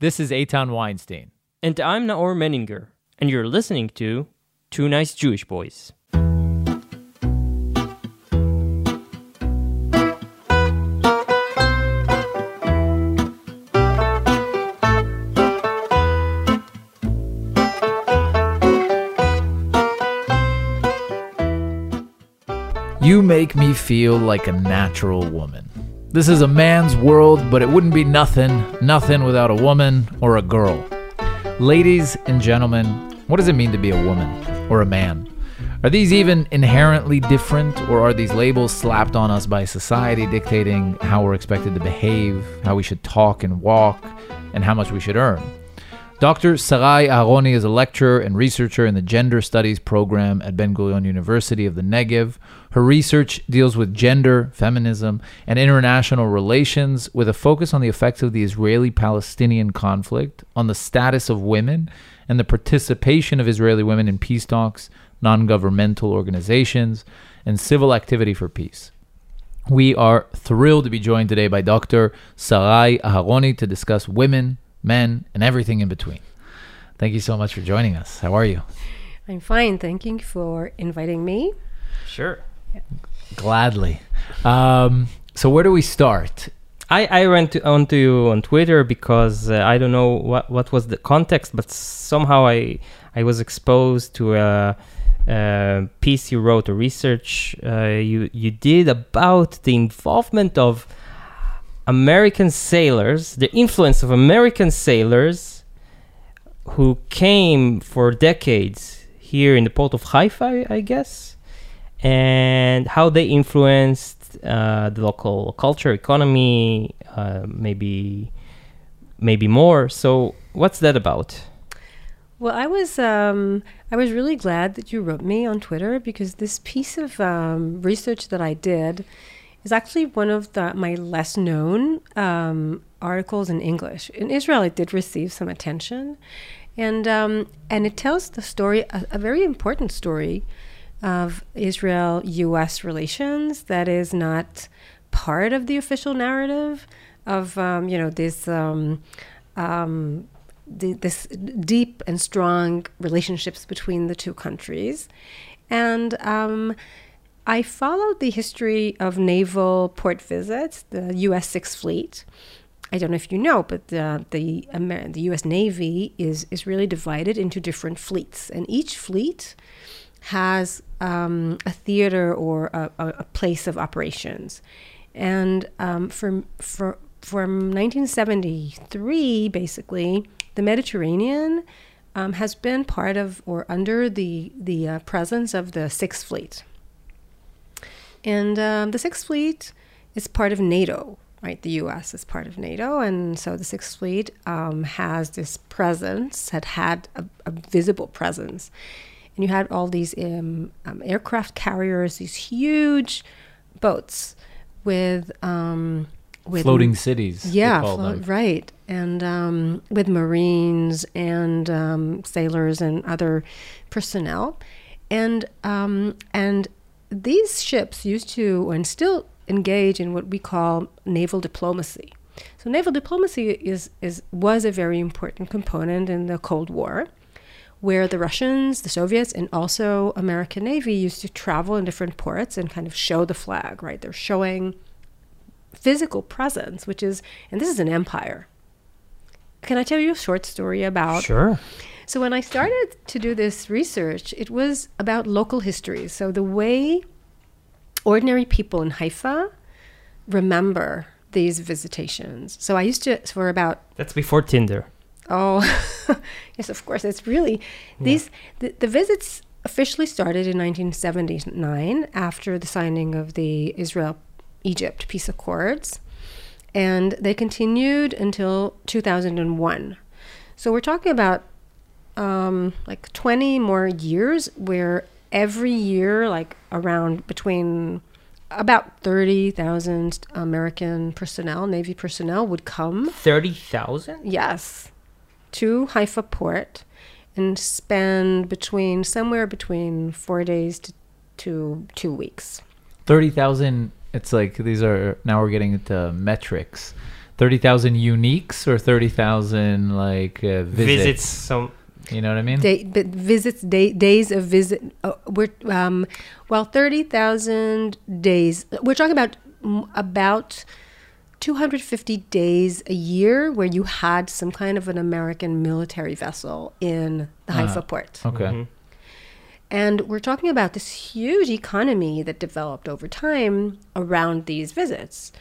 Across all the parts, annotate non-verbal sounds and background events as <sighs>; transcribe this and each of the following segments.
This is Eitan Weinstein. And I'm Naor Meningher, and you're listening to Two Nice Jewish Boys. You make me feel like a natural woman. This is a man's world, but it wouldn't be nothing, nothing without a woman or a girl. Ladies and gentlemen, what does it mean to be a woman or a man? Are these even inherently different, or are these labels slapped on us by society dictating how we're expected to behave, how we should talk and walk, and how much we should earn? Dr. Sarai Aharoni is a lecturer and researcher in the Gender Studies program at Ben Gurion University of the Negev. Her research deals with gender, feminism, and international relations with a focus on the effects of the Israeli Palestinian conflict, on the status of women, and the participation of Israeli women in peace talks, non governmental organizations, and civil activity for peace. We are thrilled to be joined today by Dr. Sarai Aharoni to discuss women, men, and everything in between. Thank you so much for joining us. How are you? I'm fine. Thank you for inviting me. Sure. Gladly. Um, so, where do we start? I, I went on to, onto you on Twitter because uh, I don't know what, what was the context, but somehow I I was exposed to a, a piece you wrote, a research uh, you you did about the involvement of American sailors, the influence of American sailors who came for decades here in the port of Haifa, I guess, and how they influenced uh, the local culture, economy, uh, maybe maybe more. So, what's that about? Well, I was um, I was really glad that you wrote me on Twitter because this piece of um, research that I did is actually one of the, my less known um, articles in English. In Israel, it did receive some attention, and um, and it tells the story, a, a very important story, of Israel-U.S. relations that is not part of the official narrative of um, you know this. Um, um, the, this deep and strong relationships between the two countries, and um, I followed the history of naval port visits, the U.S. Sixth Fleet. I don't know if you know, but the the, Amer- the U.S. Navy is is really divided into different fleets, and each fleet has um, a theater or a, a, place of operations. And um, from for, from 1973, basically, the Mediterranean um, has been part of or under the the uh, presence of the Sixth Fleet. And um, the Sixth Fleet is part of NATO, right? The U.S. is part of NATO, and so the Sixth Fleet um, has this presence, had had a, a, visible presence, and you had all these um, um aircraft carriers, these huge boats with um, with floating cities. Yeah, right, and um, with marines and sailors and other personnel, and and these ships used to and still engage in what we call naval diplomacy. So naval diplomacy is, is was a very important component in the Cold War, where the Russians, the Soviets, and also American Navy used to travel in different ports and kind of show the flag, right? They're showing physical presence, which is, and this is an empire. Can I tell you a short story about? Sure. So when I started to do this research, it was about local history. So the way ordinary people in Haifa remember these visitations. So I used to for about That's before Tinder. Oh, <laughs> yes, of course. It's really these the, the visits officially started in 1979 after the signing of the Israel Egypt peace accords and they continued until 2001. So we're talking about um, like 20 more years where every year, like around between about 30,000 American personnel, Navy personnel would come. 30,000? Yes. To Haifa port and spend between somewhere between four days to, to two weeks. 30,000, it's like these are now we're getting into metrics. Thirty thousand uniques or thirty thousand like uh, visits? visits. Some You know what I mean? Day, but visits, day, days of visit. Uh, we're um, well, thirty thousand days. We're talking about about two hundred fifty days a year where you had some kind of an American military vessel in the. Haifa port, okay. Mhm. and we're talking about this huge economy that developed over time around these visits.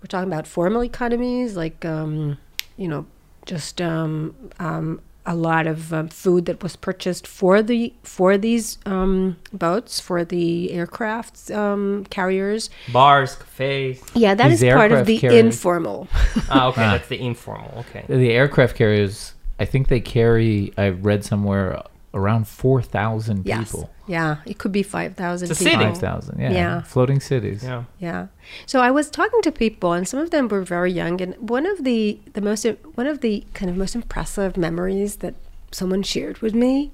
We're talking about formal economies like, um, you know, just um, um, a lot of um, food that was purchased for the for these um, boats for the aircraft um, carriers. bars, cafes. Yeah, that is These part of the carriers- informal. <laughs> Ah, okay, Ah. that's the informal. Okay. The aircraft carriers, I think they carry. I read somewhere around four thousand Yes. people. Yeah, it could be five thousand It's a people. city. Five thousand. Yeah. Yeah. Floating cities. Yeah. Yeah. So I was talking to people, and some of them were very young. And one of the the most one of the kind of most impressive memories that someone shared with me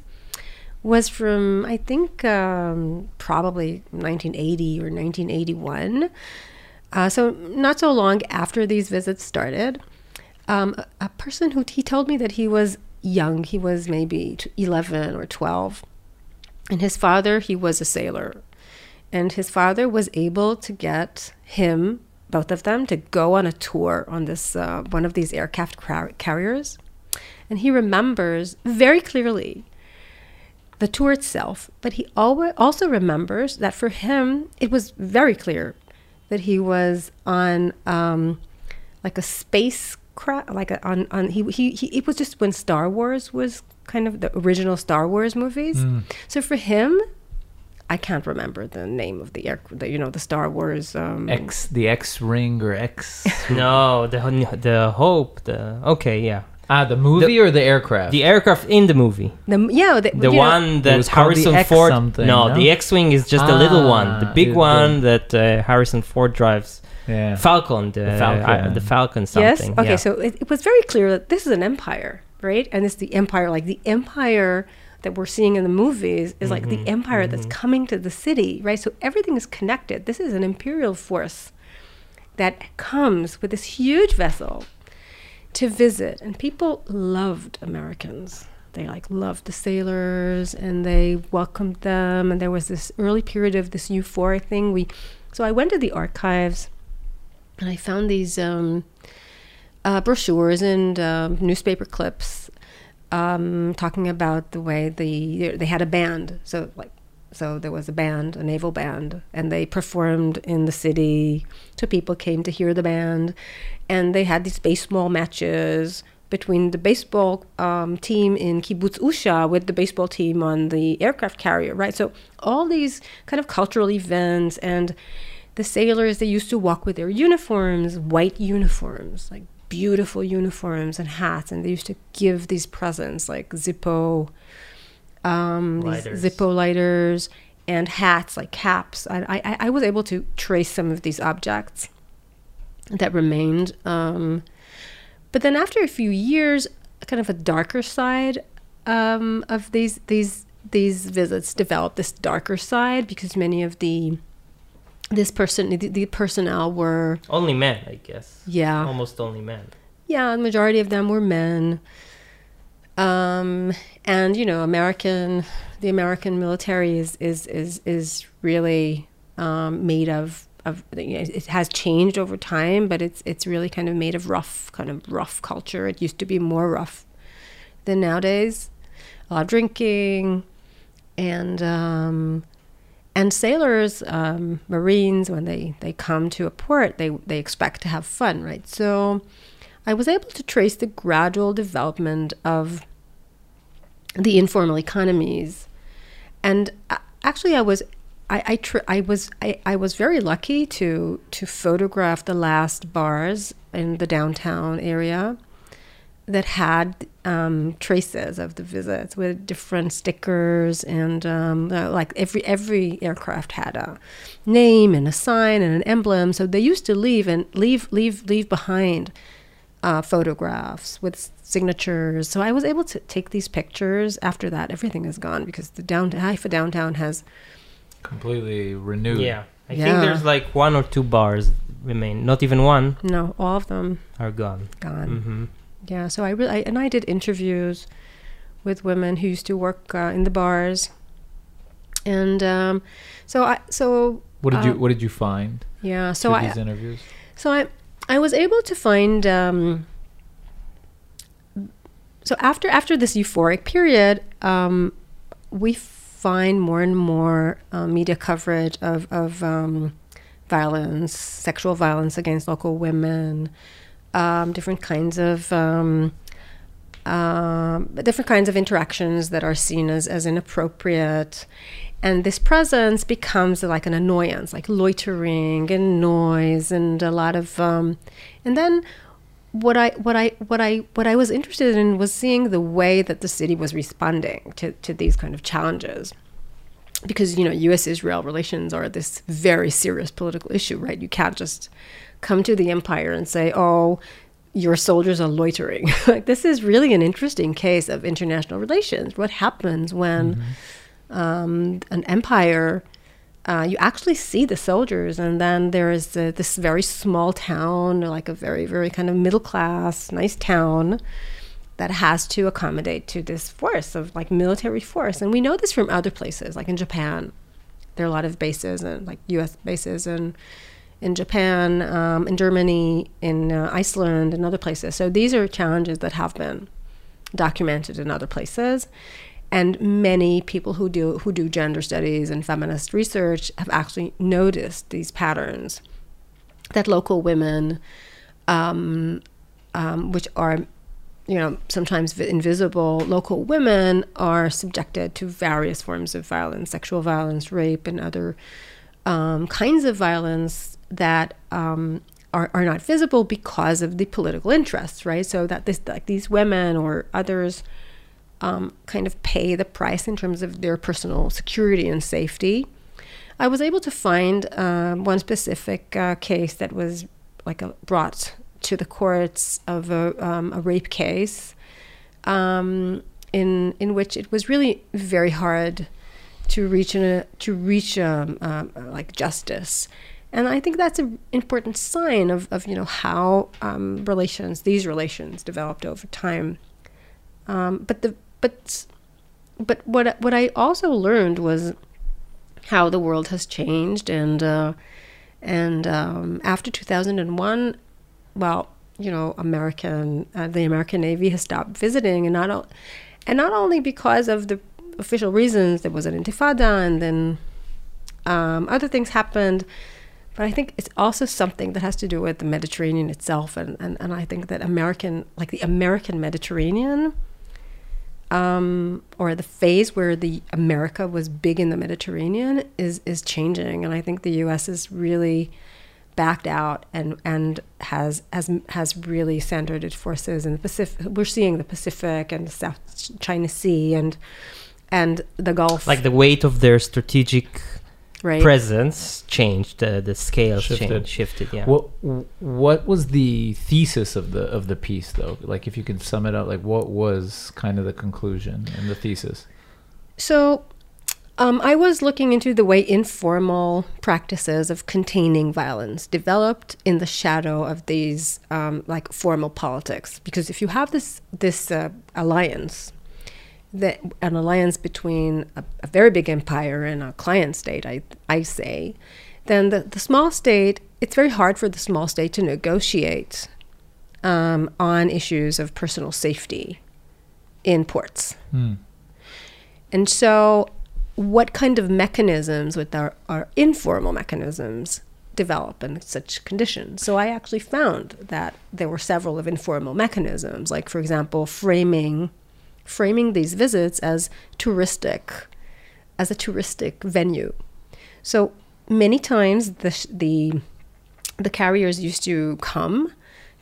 was from I think um, probably 1980 or 1981. Uh, so not so long after these visits started, um, a, a person who he told me that he was young. He was maybe 11 or 12, and his father he was a sailor. And his father was able to get him both of them to go on a tour on this uh, one of these aircraft car- carriers. And he remembers very clearly the tour itself but he also remembers that for him it was very clear that he was on um, like a spacecraft, like a, on, on he, he, he it was just when star wars was kind of the original star wars movies Mm. so for him I can't remember the name of the air, the, you know, the Star Wars. Um, X, the X ring or X. <laughs> No, the the hope. The okay, yeah. ah, the movie or the aircraft? The aircraft in the movie. the yeah, the, The you know, one that was the Harrison Ford. something, no, no? the X-wing is just a little one. The Ah, big it- one that uh, Harrison Ford drives. yeah. Falcon, the, Falcon. uh, the Falcon Yes. Okay, yeah. so it, it was very clear that this is an empire, right? And it's the empire, like the empire that we're seeing in the movies, is like the Mhm, empire that's mhm. coming to the city, right? So everything is connected. This is an imperial force that comes with this huge vessel to visit, and people loved Americans. They like loved the sailors, and they welcomed them. And there was this early period of this euphoric thing. We, so I went to the archives, and I found these um, uh, brochures and um, newspaper clips um, talking about the way the they had a band. So like so there was a band, a naval band, and they performed in the city. So people came to hear the band, and they had these baseball matches between the baseball um, team in Kibbutz Usha with the baseball team on the aircraft carrier, right? So all these kind of cultural events and the sailors they used to walk with their uniforms, white uniforms, like beautiful uniforms and hats, and they used to give these presents like Zippo, um, Lighters. Zippo lighters, and hats like caps. I, I I was able to trace some of these objects that remained. Um, but then after a few years, kind of a darker side um, of these these these visits developed this darker side because many of the this person the, the personnel were only men, I guess. yeah Almost only men. yeah the majority of them were men um, and you know american the american military is is is is really um, made of of you know, it has changed over time but it's it's really kind of made of rough kind of rough culture it used to be more rough than nowadays a lot of drinking and um, and sailors, um, Marines, when they, they come to a port, they, they expect to have fun, right? So I was able to trace the gradual development of the informal economies. And uh, actually, I was. I, I, tr- I was I, I was very lucky to to photograph the last bars in the downtown area that had um, traces of the visits with different stickers and um, uh, like every every aircraft had a name and a sign and an emblem. So they used to leave and leave leave leave behind uh, photographs with signatures. So I was able to take these pictures. After that, everything is gone because the down Haifa downtown has Completely renewed. Yeah. I Yeah. think there's like one or two bars remain. Not even one No, all of them are gone. gone. hmm Yeah, so I really I, and I did interviews with women who used to work uh, in the bars, and um, so I so What did you Uh, What did you find yeah so I these interviews? so I I was able to find um, so after after this euphoric period, um, we find more and more uh, media coverage of of um, violence, sexual violence against local women, um, different kinds of um, um, different kinds of interactions that are seen as as inappropriate. And this presence becomes like an annoyance, like loitering and noise, and a lot of, um, and then what I what I what I what I was interested in was seeing the way that the city was responding to to these kind of challenges, because you know U.S. Israel relations are this very serious political issue, right? You can't just come to the empire and say, oh. Your soldiers are loitering. <laughs> like this is really an interesting case of international relations. What happens when um, an empire uh, you actually see the soldiers, and then there is this very small town, like a very, very kind of middle class, nice town that has to accommodate to this force of like military force. And we know this from other places, like in Japan. There are a lot of bases and like U.S. bases and in Japan, um, in Germany, in uh, Iceland, and other places. So these are challenges that have been documented in other places and many people who do who do gender studies and feminist research have actually noticed these patterns that local women um, um, which are you know sometimes invisible local women are subjected to various forms of violence sexual violence rape and other um, kinds of violence that um, are, are not visible because of the political interests right so that this like these women or others um, kind of pay the price in terms of their personal security and safety. I was able to find um, one specific uh, case that was like a, brought to the courts of a, um, a rape case, um, in in which it was really very hard to reach an, to reach um, um, like justice. And I think that's an important sign of, of you know how um, relations these relations developed over time. Um, but the but but what what I also learned was how the world has changed and uh, and um, after 2001 well you know American uh, the American Navy has stopped visiting and not o- and not only because of the official reasons there was an intifada and then um, other things happened but I think it's also something that has to do with the Mediterranean itself and, and, and I think that American like the American Mediterranean um, or the phase where the America was big in the Mediterranean is is changing, and I think the U.S. is really backed out and and has has has really centered its forces in the Pacific. We're seeing the Pacific and the South China Sea and and the Gulf, Like the weight of their strategic right? presence changed. Uh, the scales Shifted. changed, shifted. Yeah. What What was the thesis of the of the piece though? Like, if you could sum it up, like what was kind of the conclusion and the thesis? So, um, I was looking into the way informal practices of containing violence developed in the shadow of these um, like formal politics. Because if you have this this uh, alliance, that an alliance between a, a very big empire and a client state, I I say, then the, the small state it's very hard for the small state to negotiate um, on issues of personal safety in ports. Hmm. And so, what kind of mechanisms with our, our informal mechanisms develop in such conditions? So, I actually found that there were several of informal mechanisms, like, for example, framing framing these visits as touristic, as a touristic venue. So many times the the the carriers used to come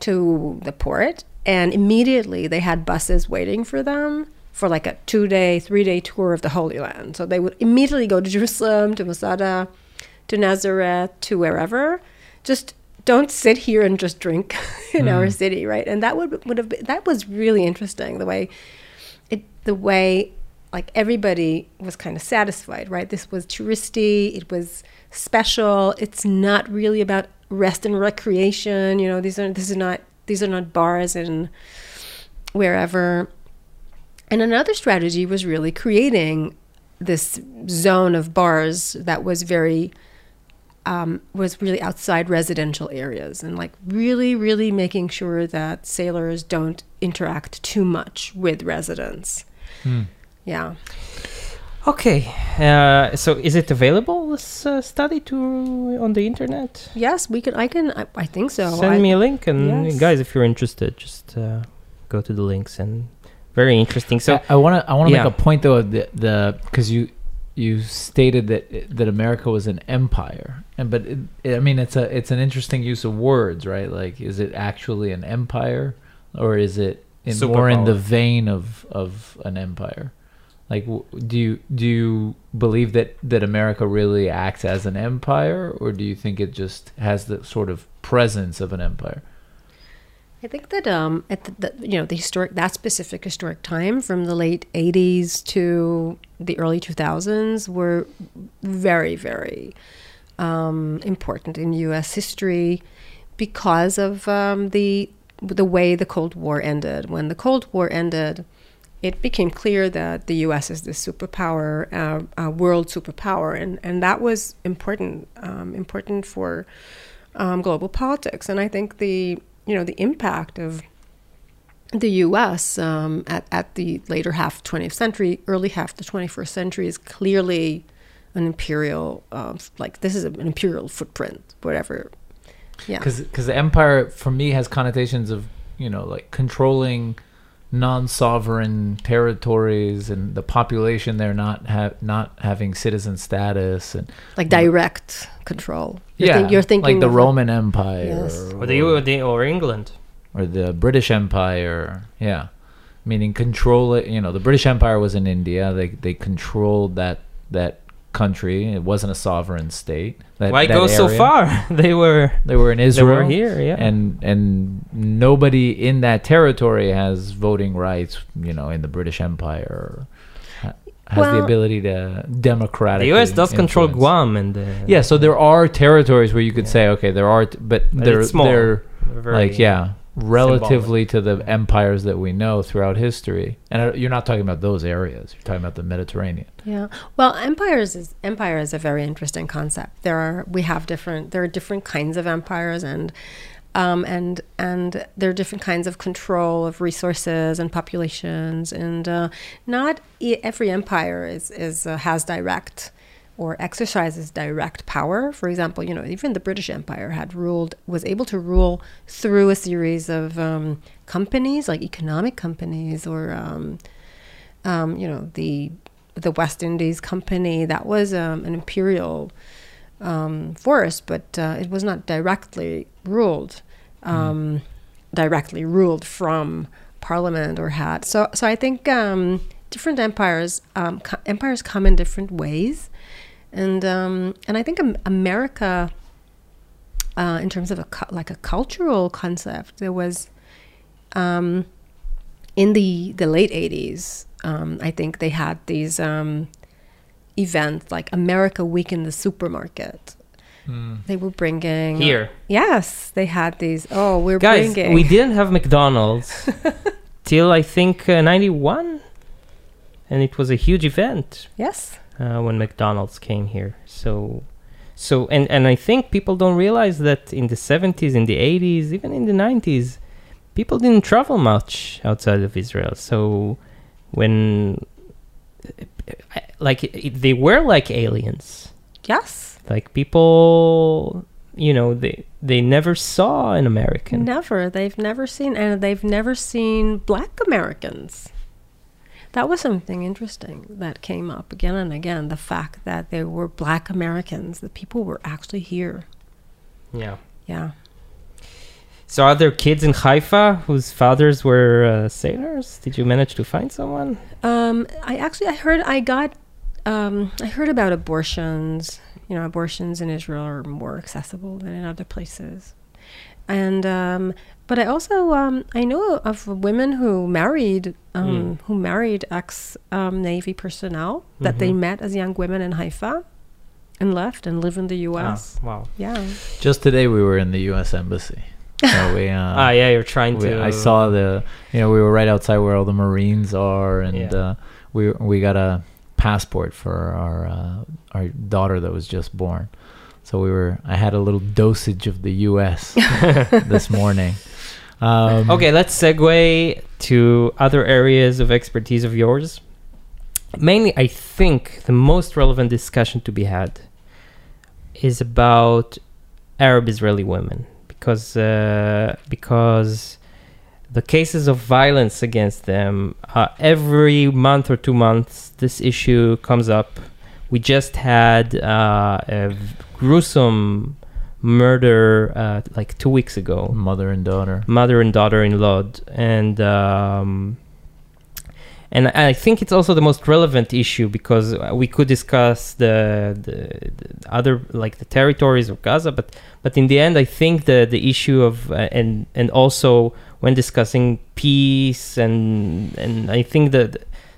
to the port and immediately they had buses waiting for them for like a two day, three day tour of the Holy Land. So they would immediately go to <laughs> Jerusalem, to Masada, to Nazareth, to wherever. Just don't sit here and just drink <laughs> in our hmm. city, right? And that would would have been, that was really interesting the way the way like everybody was kind of satisfied, right? This was touristy, it was special. It's not really about rest and recreation. You know, these are this is not these are not bars and wherever. And another strategy was really creating this zone of bars that was very um, was really outside residential areas and like really really making sure that sailors don't interact too much with residents Hmm. yeah Okay, uh, so is it available this uh, study to on the internet? yes we can i can i, I think so Send I- me a link, and Yes. guys, if you're interested, just uh, go to the links and very interesting. So I want to I want to Yeah. make a point though of the the because you you stated that that America was an empire and but it, I mean it's a it's an interesting use of words right like is it actually an empire or is it in more in the vein of of an empire like do you do you believe that that America really acts as an empire or do you think it just has the sort of presence of an empire I think that um, at the, the you know the historic that specific historic time from the late '80s to the early 2000s were very very um, important in U.S. history because of um, the the way the Cold War ended. When the Cold War ended, it became clear that the U.S. is the superpower, uh, uh, world superpower, and and that was important um, important for um, global politics. And I think the you know the impact of the U.S. Um, at at the later half 20th century, early half the 21st century is clearly an imperial, um, like this is an imperial footprint, whatever. Yeah. because the empire for me has connotations of you know like controlling non-sovereign territories and the population there not have not having citizen status and like direct control. You're yeah think- you're thinking like the of a- roman empire Yes. or the or, the, or England. or the british empire yeah meaning control it you know the british empire was in india they they controlled that that country it wasn't a sovereign state that, Why that go so far? <laughs> they were they were in they israel were here, yeah. and and nobody in that territory has voting rights you know in the british empire or ha- has the ability to democratically the U.S. does control. Guam and uh, yeah so there are territories where you could Yeah. say okay there are t- but But they're small. they're very- like yeah relatively to the empires that we know throughout history. And uh, you're not talking about those areas. You're talking about the mediterranean. Yeah. Well, empires is empire is a very interesting concept. There are we have different there are different kinds of empires and um, and and there are different kinds of control of resources and populations. And uh, not e- every empire is is uh, has direct or exercises direct power. For example, you know, even the British Empire had ruled was able to rule through a series of um, companies like economic companies or um, um, you know the the West Indies Company. That was um, an imperial um, force, but uh, it was not directly ruled, um, directly ruled from Parliament or had. So, so I think different empires um, co- empires come in different ways, and um, and I think America. Uh, in terms of a like a cultural concept, there was um, in the the late 80s um, i think they had these um, events like america week in the supermarket they were bringing here. yes they had these oh we're Guys, bringing we didn't have McDonald's <laughs> till I think uh, 91 and it was a huge event yes uh, when McDonald's came here. So so and and I think people don't realize that in the 70s, in the 80s, even in the 90s, people didn't travel much outside of Israel. So when like they were like aliens. yes Like people, you know, they they never saw an American. never they've never seen and they've never seen black americans that was something interesting that came up again and again the fact that there were black americans that people were actually here Yeah. yeah So are there kids in Haifa whose fathers were uh, sailors? Did you manage to find someone? Um, I actually I heard I got um, I heard about abortions. You know, abortions in Israel are more accessible than in other places, and um, but I also um, I know of women who married um, who married ex um, Navy personnel that they met as young women in Haifa, and left and live in the U.S. Ah, wow. Yeah. Just today we were in the U.S. embassy. <laughs> So we, uh, ah, yeah, you're trying we- to. I saw the, you know, we were right outside where all the Marines are, and Yeah. uh, we we got a passport for our uh, our daughter that was just born. So we were. I had a little dosage of the U.S. <laughs> this morning. Um, Okay, let's segue to other areas of expertise of yours. Mainly, I think the most relevant discussion to be had is about Arab Israeli women because uh, because the cases of violence against them uh, every month or two months this issue comes up. We just had uh, a gruesome murder uh, like two weeks ago Mother and daughter. mother and daughter in Lod, and um, and I think it's also the most relevant issue because we could discuss the, the, the other like the territories of Gaza, but but in the end, I think the the issue of uh, and and also when discussing peace and and I think that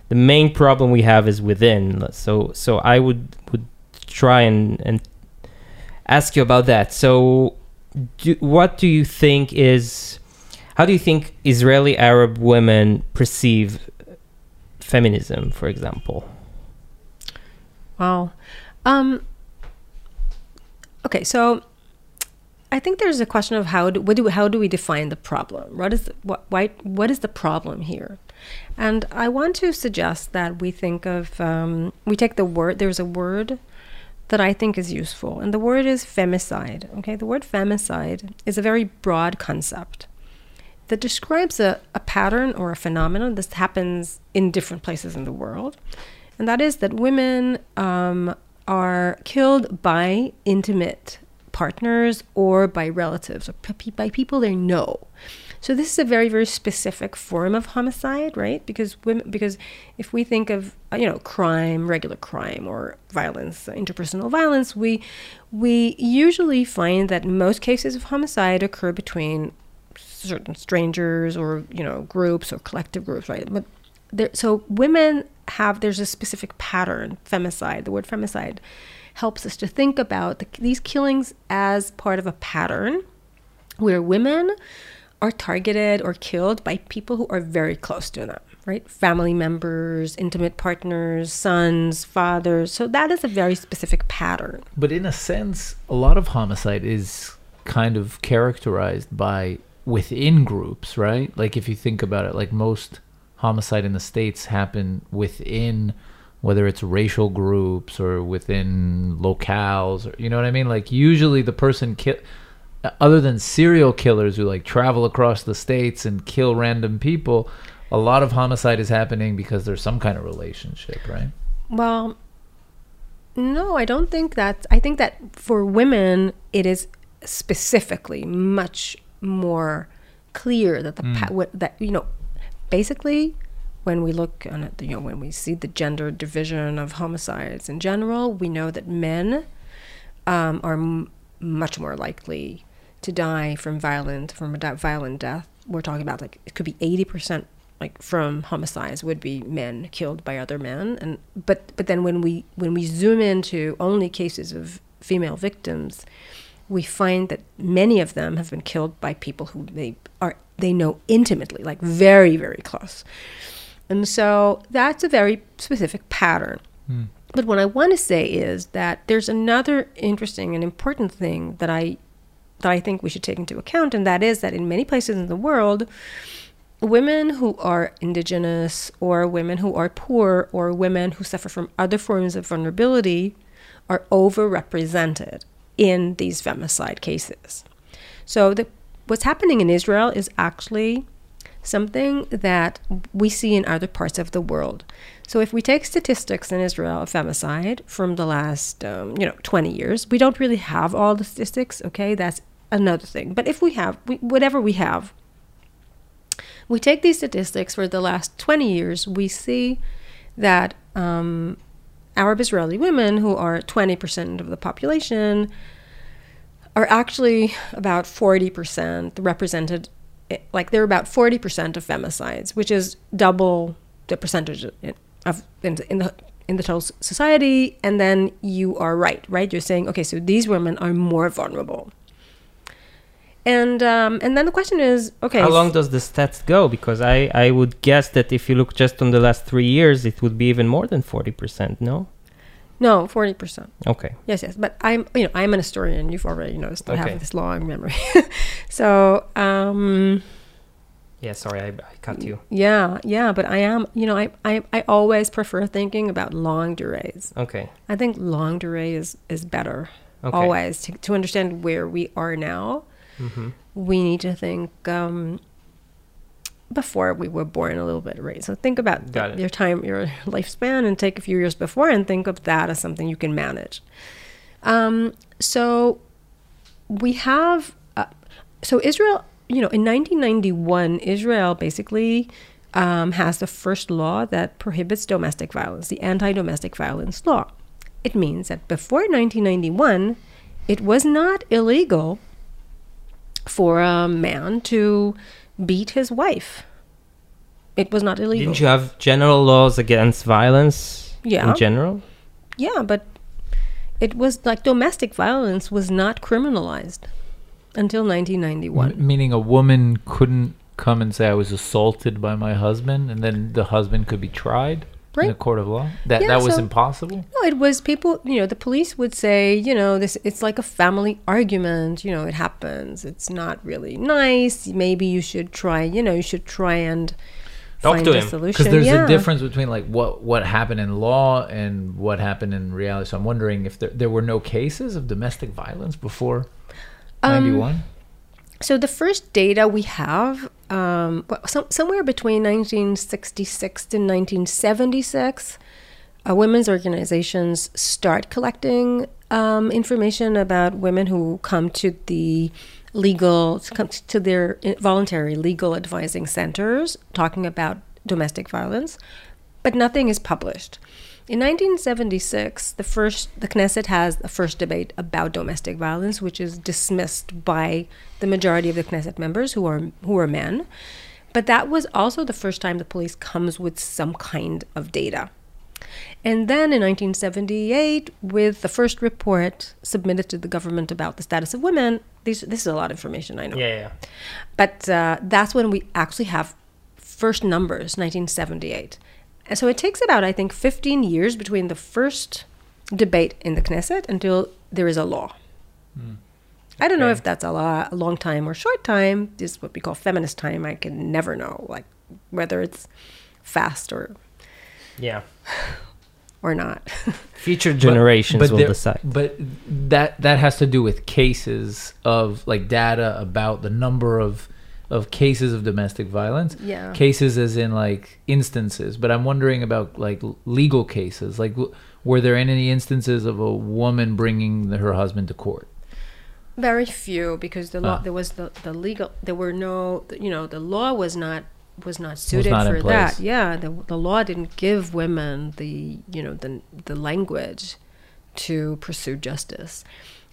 the main problem we have is within. So so I would would try and and ask you about that. So do, what do you think is how do you think Israeli Arab women perceive feminism, for example? Wow. Um, okay, so I think there's a question of how do, do how do we define the problem? What is the, what why what is the problem here? And I want to suggest that we think of um, we take the word. There's a word that I think is useful, and the word is femicide. Okay, the word femicide is a very broad concept that describes a, a pattern or a phenomenon that happens in different places in the world. And that is that women um, are killed by intimate partners or by relatives or by people they know. So this is a very very specific form of homicide, right? Because women because if we think of you know crime, regular crime or violence, interpersonal violence, we we usually find that most cases of homicide occur between certain strangers or you know groups or collective groups, right? But there, so women have there's a specific pattern, femicide. The word femicide helps us to think about the, these killings as part of a pattern where women are targeted or killed by people who are very close to them, right? Family members, intimate partners, sons, fathers. So that is a very specific pattern. But in a sense, a lot of homicide is kind of characterized by within groups, right? Like if you think about it, like most homicide in the states happen within whether it's racial groups or within locales or you know what I mean? Like usually the person kill other than serial killers who like travel across the states and kill random people, a lot of homicide is happening because there's some kind of relationship, right? Well, no, I don't think that. I think that for women, it is specifically much more clear that the pa- what, that you know, basically, when we look on it, you know, when we see the gender division of homicides in general, we know that men um, are m- much more likely to die from violent from a violent death. We're talking about like it could be eighty percent like from homicides would be men killed by other men. And but but then when we when we zoom into only cases of female victims we find that many of them have been killed by people who they are they know intimately like very very close. And so that's a very specific pattern. Hmm. But what i want to say is that there's another interesting and important thing that i that i think we should take into account and that is that in many places in the world women who are indigenous or women who are poor or women who suffer from other forms of vulnerability are overrepresented in these femicide cases. So the, what's happening in Israel is actually something that we see in other parts of the world. So if we take statistics in Israel of femicide from the last um, you know 20 years, we don't really have all the statistics, okay? That's another thing. But if we have we, whatever we have, we take these statistics for the last 20 years, we see that um, Arab Israeli women, who are 20% of the population, are actually about 40% represented, eh, like they're about 40% of femicides, which is double the percentage of in, in the in the total society, and then you are right, right? You're saying, okay, so these women are more vulnerable. And um, and then the question is, okay, How long does the stats go? Because I, I would guess that if you look just on the last three years, it would be even more than 40%, no? no, forty percent. Okay. Yes, yes, but I'm you know I'm an historian. You've already noticed I Okay. have this long memory. <laughs> so um, Yeah, sorry, I, I cut you. yeah, yeah, but I am you know I, I I always prefer thinking about long durée. Okay. I think long durée is is better Okay. always to to understand where we are now. Mm-hmm. We need to think um, before we were born a little bit, right? So think about your time, your <laughs> lifespan, and take a few years before, and think of that as something you can manage. Um, so we have, uh, so Israel, you know, in 1991, Israel basically um, has the first law that prohibits domestic violence, the anti-domestic violence law. It means that before 1991, it was not illegal for a man to beat his wife. It was not illegal. Didn't you have general laws against violence Yeah. in general? Yeah, but it was like domestic violence was not criminalized until 1991. M- meaning a woman couldn't come and say I was assaulted by my husband, and then the husband could be tried in a court of law. That Yeah, that was so- impossible. No, it was people, you know, the police would say, you know, this it's like a family argument, you know, it happens. It's not really nice. Maybe you should try, you know, you should try and Talk find to a solution. Because there's yeah. a difference between like what what happened in law and what happened in reality. So I'm wondering if there there were no cases of domestic violence before Um, ninety one. So the first data we have, um, well, some, somewhere between 1966 to 1976, uh, women's organizations start collecting um, information about women who come to the legal, come to their voluntary legal advising centers talking about domestic violence, but nothing is published. In 1976, the first the Knesset has the first debate about domestic violence, which is dismissed by the majority of the Knesset members, who are who are men. But that was also the first time the police comes with some kind of data. And then in 1978, with the first report submitted to the government about the status of women, these, this is a lot of information, I know. Yeah, yeah. But uh, that's when we actually have first numbers, 1978. And so it takes about, I think, 15 years between the first debate in the Knesset until there is a law. Hmm. I don't know if that's a, lo- a long time or short time. This is what we call feminist time. I can never know, like whether it's fast or Yeah. <sighs> or not. <laughs> Future generations will there- decide. But that that has to do with cases of like data about the number of of cases of domestic violence. Yeah. Cases as in like instances, but I'm wondering about like legal cases. Like were there any instances of a woman bringing her husband to court? Very few, because the law Ah. there was the, the legal there were no you know the law was not was not suited not for that. Yeah, the the law didn't give women the you know the the language to pursue justice,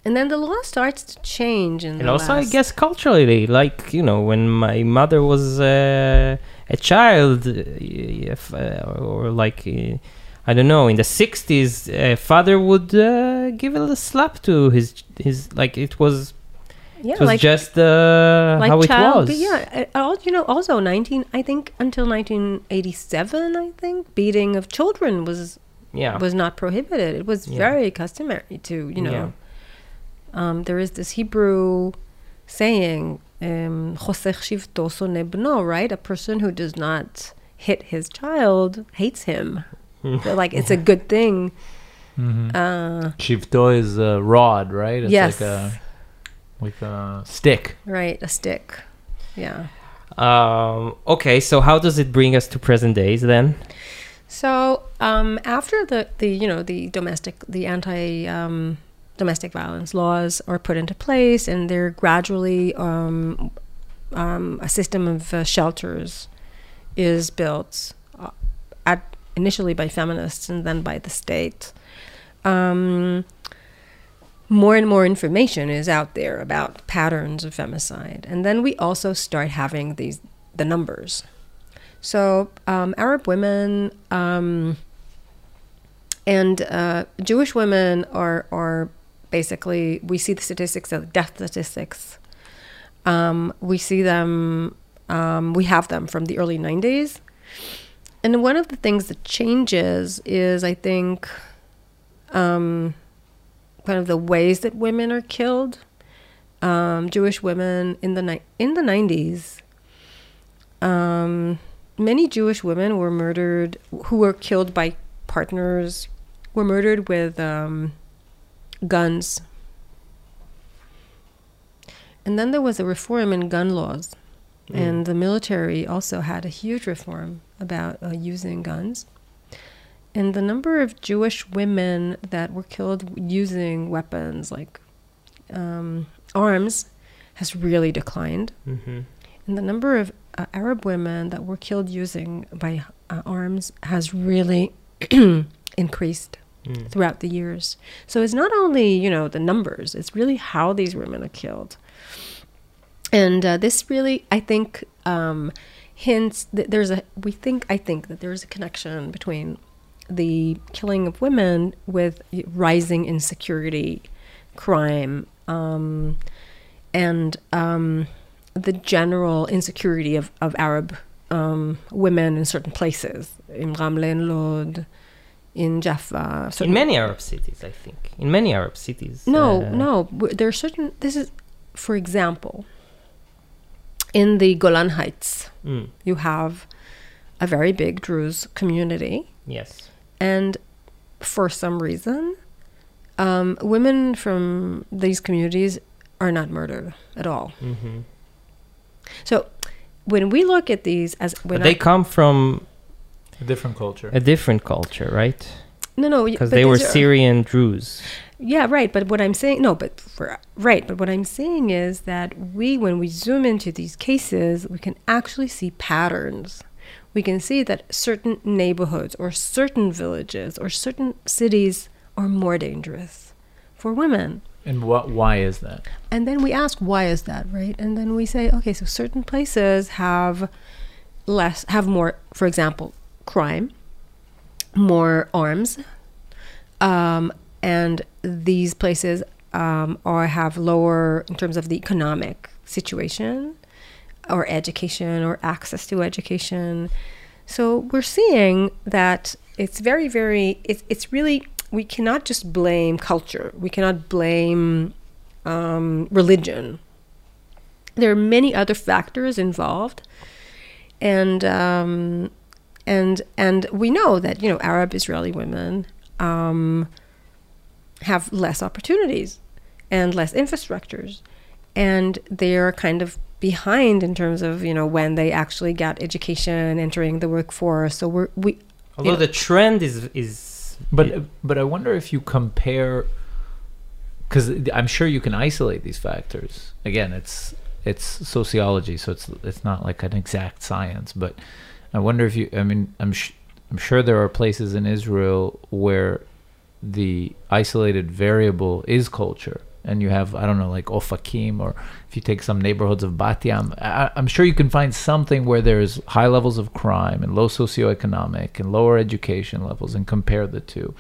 and then the law starts to change. In And also, I guess culturally, like you know, when my mother was uh, a child, uh, if, uh, or like uh, I don't know, in the '60s, uh, father would uh, give a little slap to his his like it was yeah, it was like just uh, like how it child, was. yeah. you know, also nineteen. I think until nineteen eighty seven. I think beating of children was yeah, was not prohibited. It was Yeah. very customary to, you know. Yeah. Um, there is this Hebrew saying, um, "Chosech shivto soneh bno," right? A person who does not hit his child hates him. They're like it's a good thing. Mm-hmm. Uh, Shivto is a rod, right? It's yes, like a like a stick. right, a stick. Yeah. Um, okay, so how does it bring us to present days then? So um, after the, the you know the domestic the anti um, domestic violence laws are put into place and they're gradually um, um, a system of uh, shelters is built uh, at initially by feminists and then by the state. Um, more and more information is out there about patterns of femicide, and then we also start having these the numbers. So um, Arab women um, and uh, Jewish women are are basically we see the statistics of death statistics. Um, we see them. Um, we have them from the early '90s, and one of the things that changes is, I think, um, kind of the ways that women are killed. Um, Jewish women in the ni- in the '90s. Um, many Jewish women were murdered who were killed by partners were murdered with um, guns. And then there was a reform in gun laws, Mm. and the military also had a huge reform about uh, using guns. And the number of Jewish women that were killed using weapons like um, arms has really declined. hmm And the number of uh, Arab women that were killed using by uh, arms has really <clears throat> increased Mm. throughout the years. So it's not only you know the numbers; it's really how these women are killed. And uh, this really, I think, um, hints that there's a. We think I think that there's a connection between the killing of women with rising insecurity, crime, um, and um, the general insecurity of, of Arab um, women in certain places, in Ramle and Lod, in Jaffa. In many Arab cities, I think. In many Arab cities. no, uh, no. There are certain. This is, for example, in the Golan Heights, Mm, you have a very big Druze community, yes. and for some reason, um, women from these communities are not murdered at all. hmm So, when we look at these as when But they I, come from A different culture. a different culture, right? no, no, y- Because they were these are- Syrian Druze. Yeah, right. But what I'm saying, no, but for right. But what I'm saying is that we, when we zoom into these cases, we can actually see patterns. We can see that certain neighborhoods or certain villages or certain cities are more dangerous for women. And what? Why is that? And then we ask, why is that, right? And then we say, okay, so certain places have less, have more, for example, crime, more arms, um, and these places um, are have lower in terms of the economic situation, or education, or access to education. So we're seeing that it's very, very, it's it's really we cannot just blame culture. We cannot blame um, religion. There are many other factors involved, and um, and and we know that you know Arab Israeli women um, have less opportunities and less infrastructures, and they're kind of behind in terms of you know when they actually got education, entering the workforce. So we're we Although know- the trend is is But but I wonder if you compare, because I'm sure you can isolate these factors. Again, it's it's sociology, so it's it's not like an exact science. But I wonder if you. I mean, I'm sh- I'm sure there are places in Israel where the isolated variable is culture. And you have, I don't know, like Ofakim, or if you take some neighborhoods of Bat Yam, I, I'm sure you can find something where there's high levels of crime and low socioeconomic and lower education levels and compare the two.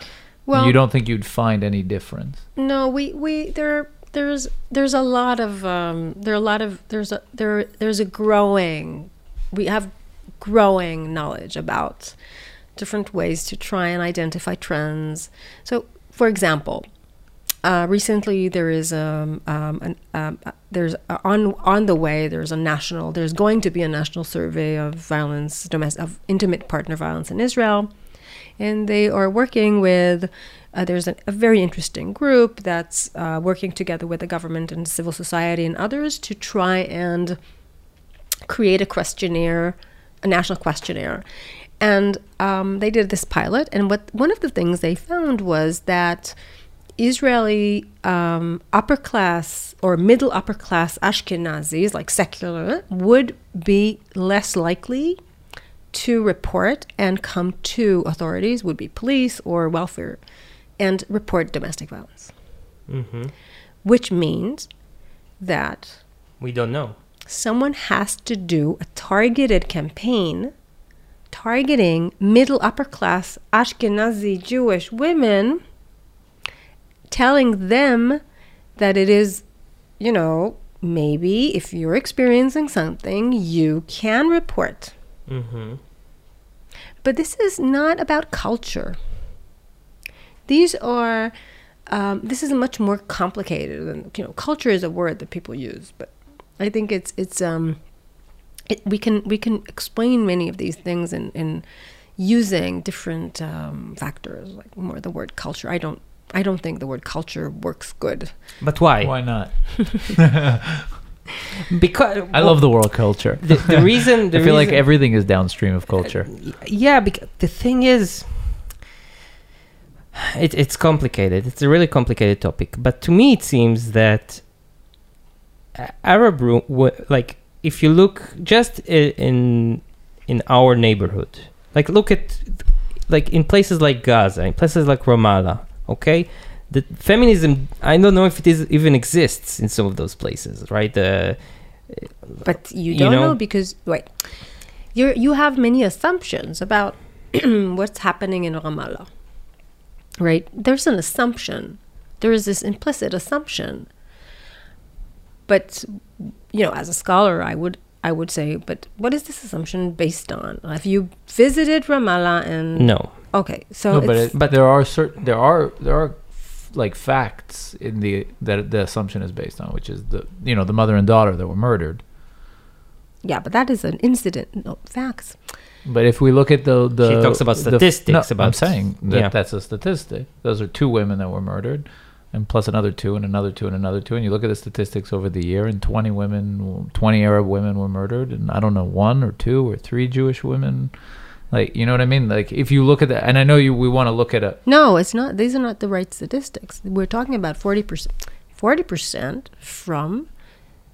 well you don't think you'd find any difference? No, we we there there's there's a lot of um there are a lot of there's a there there's a growing we have growing knowledge about different ways to try and identify trends. So, for example, uh, recently there is um, um, an, um, uh, there's uh, on on the way there's a national there's going to be a national survey of violence domestic of intimate partner violence in Israel and they are working with uh, there's an, a very interesting group that's uh, working together with the government and civil society and others to try and create a questionnaire a national questionnaire and um, they did this pilot and what one of the things they found was that Israeli um, upper class or middle upper class Ashkenazis, like secular, would be less likely to report and come to authorities, would be police or welfare, and report domestic violence. hmm Which means that we don't know. Someone has to do a targeted campaign targeting middle upper class Ashkenazi Jewish women, telling them that it is, you know, maybe if you're experiencing something, you can report. Mm-hmm. But this is not about culture. These are, um, this is much more complicated than, you know, culture is a word that people use, but I think it's, it's, um, it, we can, we can explain many of these things in, in using different, um, factors, like more the word culture. I don't, I don't think the word culture works good. But why? Why not? <laughs> Because I love the world culture. the, the reason. <laughs> The I feel like everything is downstream of culture. yeah because the thing is it, it's complicated it's a really complicated topic but to me it seems that A- arab w- like if you look just in in our neighborhood like look at like in places like gaza in places like ramallah okay the feminism i don't know if it is even exists in some of those places right the But you You don't know, know- because wait, you you have many assumptions about <clears throat> what's happening in Ramallah. Right? There's an assumption. There is this implicit assumption. But you know, as a scholar, I would I would say, but what is this assumption based on? Have you visited Ramallah and no Okay, so no, but it, but there are certain there are there are like facts in the that the assumption is based on, which is the you know the mother and daughter that were murdered. yeah, but that is an incident, no facts. But if we look at the the She talks about the- no, statistics I'm about- saying that yeah. that's a statistic. Those are two women that were murdered, and plus another two, and another two, and another two. And you look at the statistics over the year, and 20 women, 20 Arab women were murdered, and I don't know one or two or three Jewish women. Like you know what I mean? Like if you look at that, and I know you, we want to look at a No, it's not. These are not the right statistics. We're talking about forty percent. Forty percent from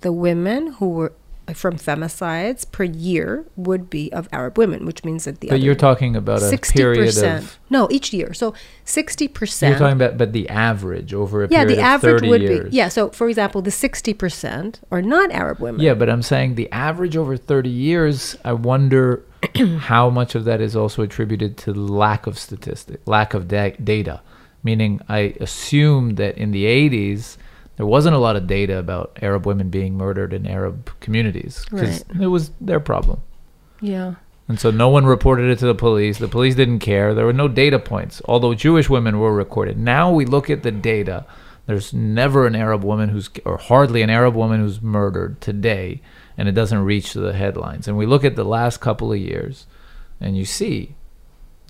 the women who were from femicides per year would be of Arab women, which means that the But you're talking about a period of. No, each year. So sixty percent. You're talking about, but the average over a Yeah, period the average would years. be. Yeah. So, for example, the sixty percent are not Arab women. Yeah, but I'm saying the average over 30 years, I wonder <clears throat> how much of that is also attributed to lack of statistic, lack of da- data. Meaning, I assume that in the 80s, there wasn't a lot of data about Arab women being murdered in Arab communities because it was their problem. Yeah. And so no one reported it to the police. The police didn't care. There were no data points, although Jewish women were recorded. Now we look at the data. There's never an Arab woman who's, or hardly an Arab woman who's murdered today, and it doesn't reach the headlines. And we look at the last couple of years, and you see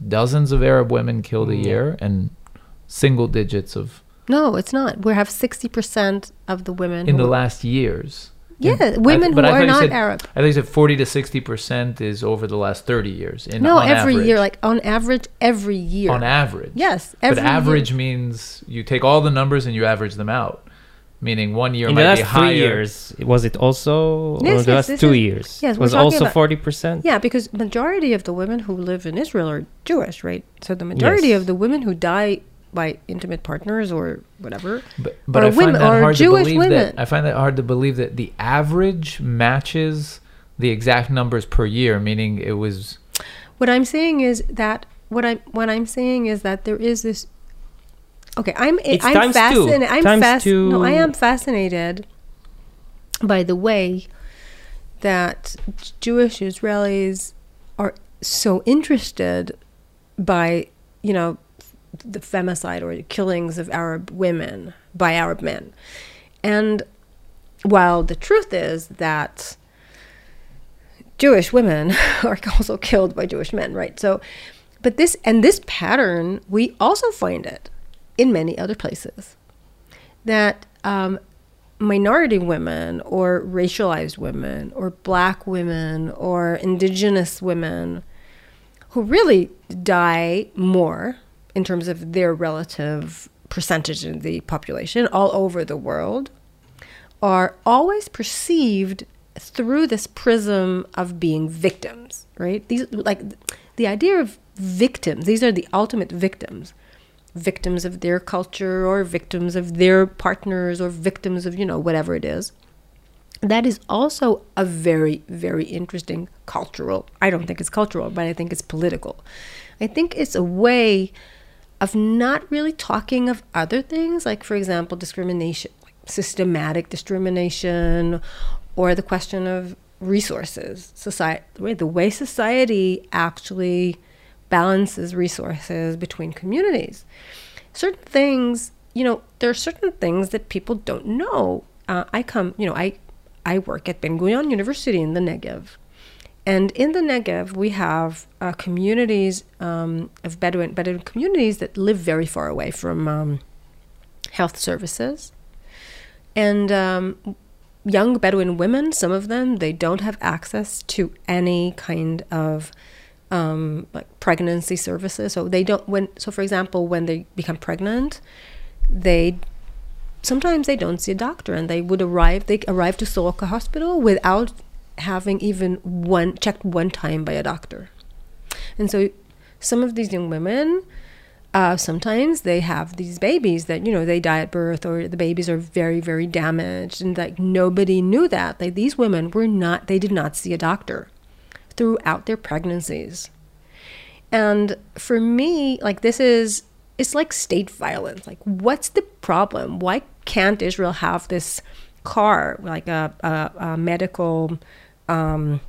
dozens of Arab women killed a mm. year and single digits of No, it's not. We have sixty percent of the women in the were- last years. Yeah, In- women th- but who I are not said- Arab. I think you said 40 to 60 percent is over the last 30 years. In, No, on every average. year, like on average, every year. on average. Yes, but every year. average means you take all the numbers and you average them out. Meaning one year in might the be last higher. three years was it also Yes, or the yes, last two is- years yes, was also 40% Yeah, because majority of the women who live in Israel are Jewish, right? So the majority Yes. of the women who die by intimate partners or whatever. But, but Or I find women- that hard Jewish to believe women. that I find that hard to believe that the average matches the exact numbers per year. Meaning it was What I'm saying is that what I'm what I'm saying is that there is this. Okay, I'm eh, It's I'm two. fascinated. I'm Times fas- No, I two. am fascinated by the way that Jewish Israelis are so interested by you know the femicide or the killings of Arab women by Arab men, and while the truth is that Jewish women <laughs> are also killed by Jewish men, right? So, but this and this pattern, we also find it in many other places that um, minority women or racialized women or black women or indigenous women who really die more in terms of their relative percentage in the population all over the world are always perceived through this prism of being victims, right? These like the idea of victims, these are the ultimate victims. Victims of their culture or victims of their partners or victims of, you know, whatever it is. that is also a very, very interesting cultural. I don't think it's cultural, but I think it's political. I think it's a way of not really talking of other things, like, for example, discrimination, like systematic discrimination, or the question of resources, society, the way, society actually balances resources between communities. Certain things, you know, there are certain things that people don't know. Uh, I come, you know, I I work at Ben Gurion University in the Negev. And in the Negev, we have uh, communities um, of Bedouin, Bedouin communities that live very far away from um, health services. And um, young Bedouin women, some of them, they don't have access to any kind of um, like pregnancy services. So they don't when so for example, when they become pregnant, they sometimes they don't see a doctor and they would arrive they arrive to Soroka Hospital without having even one checked one time by a doctor. And so some of these young women uh, sometimes they have these babies that you know they die at birth or the babies are very very damaged and like nobody knew that. Like these women were not they did not see a doctor throughout their pregnancies. And for me like this is it's like state violence. Like what's the problem? Why can't israel have this car like a, a, a medical um,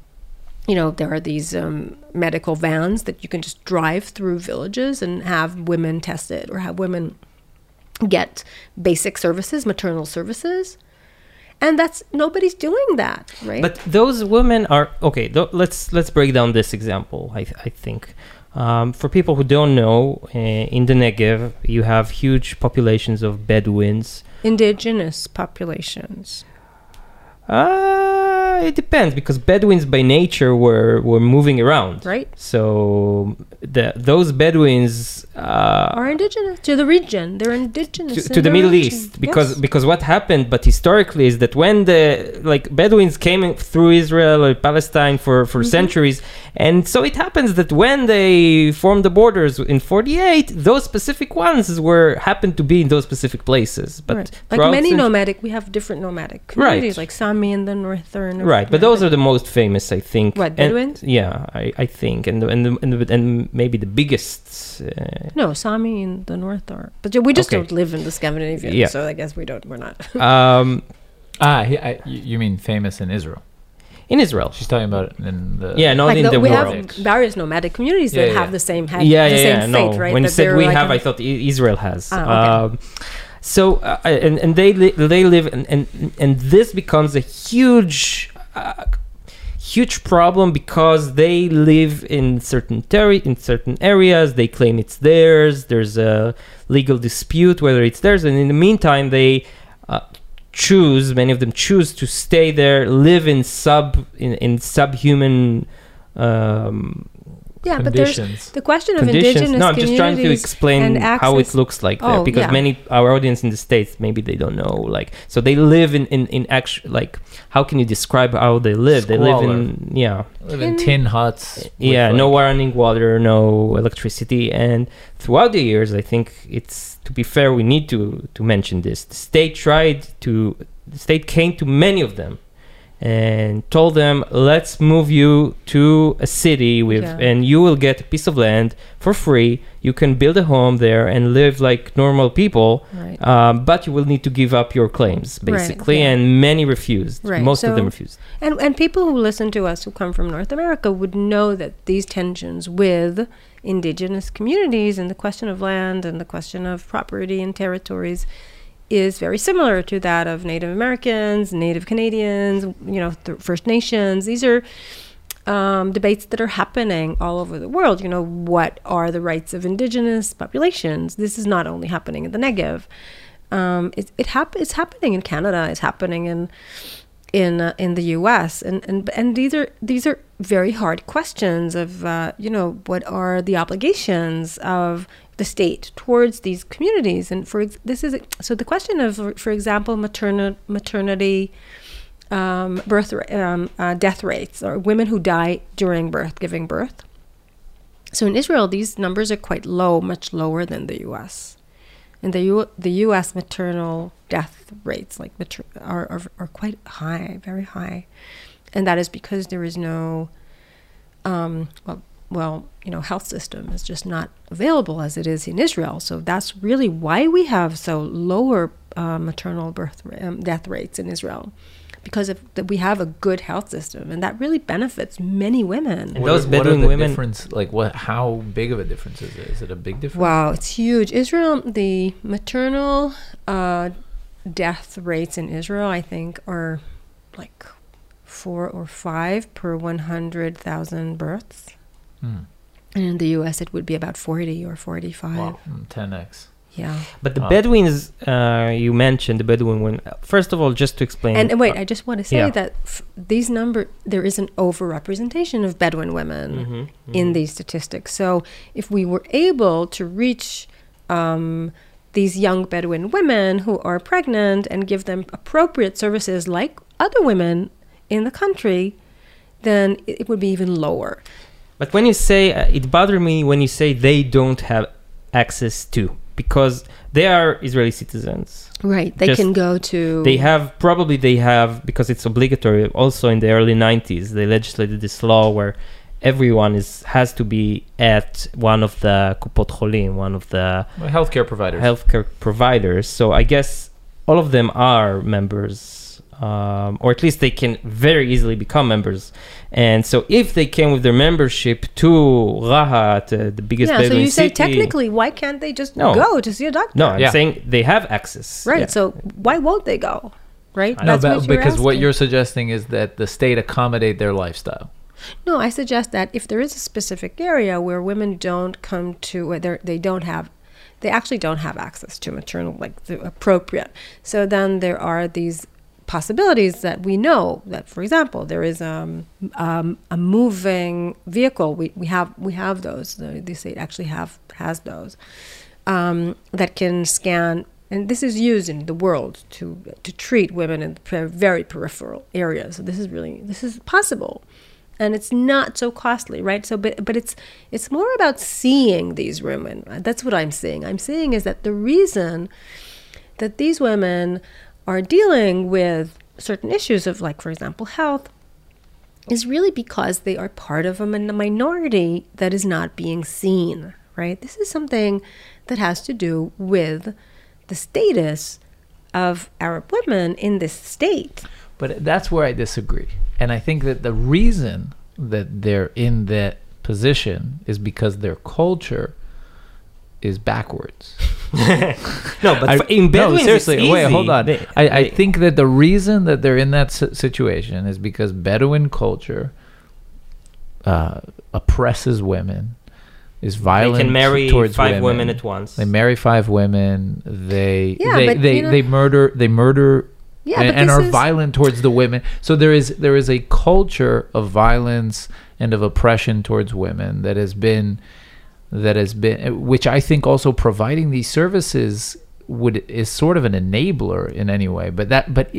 you know, there are these um, medical vans that you can just drive through villages and have women tested or have women get basic services, maternal services. And that's nobody's doing that, right? But those women are okay. Th- let's let's break down this example. I I think um, for people who don't know, uh, in the Negev you have huge populations of Bedouins. Indigenous populations. Uh, it depends because Bedouins by nature were were moving around. Right. So the those Bedouins uh, Are indigenous to the region. They're indigenous to, in the Middle region. East because Yes. because what happened, but historically, is that when the like Bedouins came through Israel or Palestine for for Mm-hmm. centuries, and so it happens that when they formed the borders in '48, those specific ones were happened to be in those specific places. But right. like many nomadic, we have different nomadic communities, Right. like Sami in the northern. of Right, but those are the most famous, I think. What, And- yeah, I, I think, and the, and the, and, the, and maybe the biggest. Uh, no Sami in the north are, but we just Okay. don't live in the Scandinavian, Yeah. so I guess we don't. We're not. <laughs> um, Ah, he, I, you you mean famous in Israel? in Israel. She's talking about it in the. Yeah, not like in the- the we world. have various nomadic communities Yeah, that yeah. have the same head, yeah, the yeah, same yeah. fate, no, right? when you That said they're we like have, a- I thought Israel has. Ah, okay. um, so uh, and and they li- they live and and and this becomes a huge. Uh, huge problem because they live in certain terri- in certain areas they claim it's theirs there's a legal dispute whether it's theirs and in the meantime they uh, choose many of them choose to stay there live in sub in, in subhuman um, yeah, but there's conditions. the question of conditions. indigenous No, I'm just trying to communities explain and how it looks like there Oh, because yeah. many our audience in the states maybe they don't know like so they live in in in actual like how can you describe how they live? They live in yeah Live in in- tin huts. with, yeah no running water, no electricity, and throughout the years, I think it's to be fair we need to to mention this. The state tried to the state came to many of them and told them let's move you to a city with Yeah. and you will get a piece of land for free you can build a home there and live like normal people Right. um, but you will need to give up your claims Right, basically yeah. and many refused Right, most of them refused And and people who listen to us who come from North America would know that these tensions with indigenous communities and the question of land and the question of property and territories is very similar to that of Native Americans, Native Canadians, you know, First Nations. These are um, debates that are happening all over the world. You know, what are the rights of indigenous populations? This is not only happening in the Negev. Um, it it hap- it's happening in Canada. It's happening in in uh, in the U.S. and and and these are these are very hard questions of uh, you know what are the obligations of the state towards these communities and for this is so the question of for example maternal maternity um, birth um, uh, death rates or women who die during birth giving birth so in Israel these numbers are quite low much lower than the U.S. And the U- the U.S. maternal death rates like mater- are, are are quite high, very high, and that is because there is no, um, well, well, you know, health system is just not available as it is in Israel. So that's really why we have so lower uh, maternal birth um, death rates in Israel, because of that we have a good health system, and that really benefits many women. And those are- what are Bedouin the women- difference like what how big of a difference is it is it a big difference Wow, it's huge. Israel, the maternal uh, death rates in Israel, I think, are like four or five per 100,000 births. Hmm. And in the US, it would be about 40 or 45. wow Mm, 10x Yeah. But the Wow. Bedouins, uh, you mentioned the Bedouin women. First of all, just to explain. And, and wait, I just want to say Yeah. that f- these number there is an overrepresentation of Bedouin women Mhm, in mhm. these statistics. So if we were able to reach um, these young Bedouin women who are pregnant and give them appropriate services like other women in the country, then it it would be even lower. But when you say, uh, it bothered me when you say they don't have access to, because they are Israeli citizens. Right. They Just- can go to. They have, probably they have, because it's obligatory, also in the early 90s, they legislated this law where everyone is has to be at one of the Kupot Cholim, one of the Well, healthcare providers healthcare providers. So I guess all of them are members, um, or at least they can very easily become members. And so if they came with their membership to Rahat, uh, the biggest yeah. So Bedouin you say city- technically, why can't they just No. go to see a doctor? no, I'm Yeah. saying they have access. Right. Yeah. So why won't they go? Right. no, but, what you're because what you're suggesting is that the state accommodate their lifestyle No, I suggest that if there is a specific area where women don't come to, where they don't have, they actually don't have access to maternal, like the appropriate. So then there are these possibilities that we know that, for example, there is um, um, a moving vehicle. We, we have we have those. The, the state actually have has those um, that can scan. And this is used in the world to to treat women in very peripheral areas. So this is really this is possible and it's not so costly right so but but it's it's more about seeing these women that's what i'm seeing i'm seeing is that the reason that these women are dealing with certain issues of like for example health is really because they are part of a minority that is not being seen right this is something that has to do with the status of arab women in this state But that's where I disagree. And I think that the reason that they're in that position is because their culture is backwards. <laughs> <laughs> no, but I- for- in no, seriously, it's wait, hold on. They- I, I they- think that the reason that they're in that situation is because Bedouin culture uh, oppresses women, is violent. they can marry towards five women at once. They marry five women. They Yeah, they but, they, you know- they murder they murder yeah and, and are is- violent towards the women. So there is there is a culture of violence and of oppression towards women that has been that has been which I think also providing these services would is sort of an enabler in any way. But that but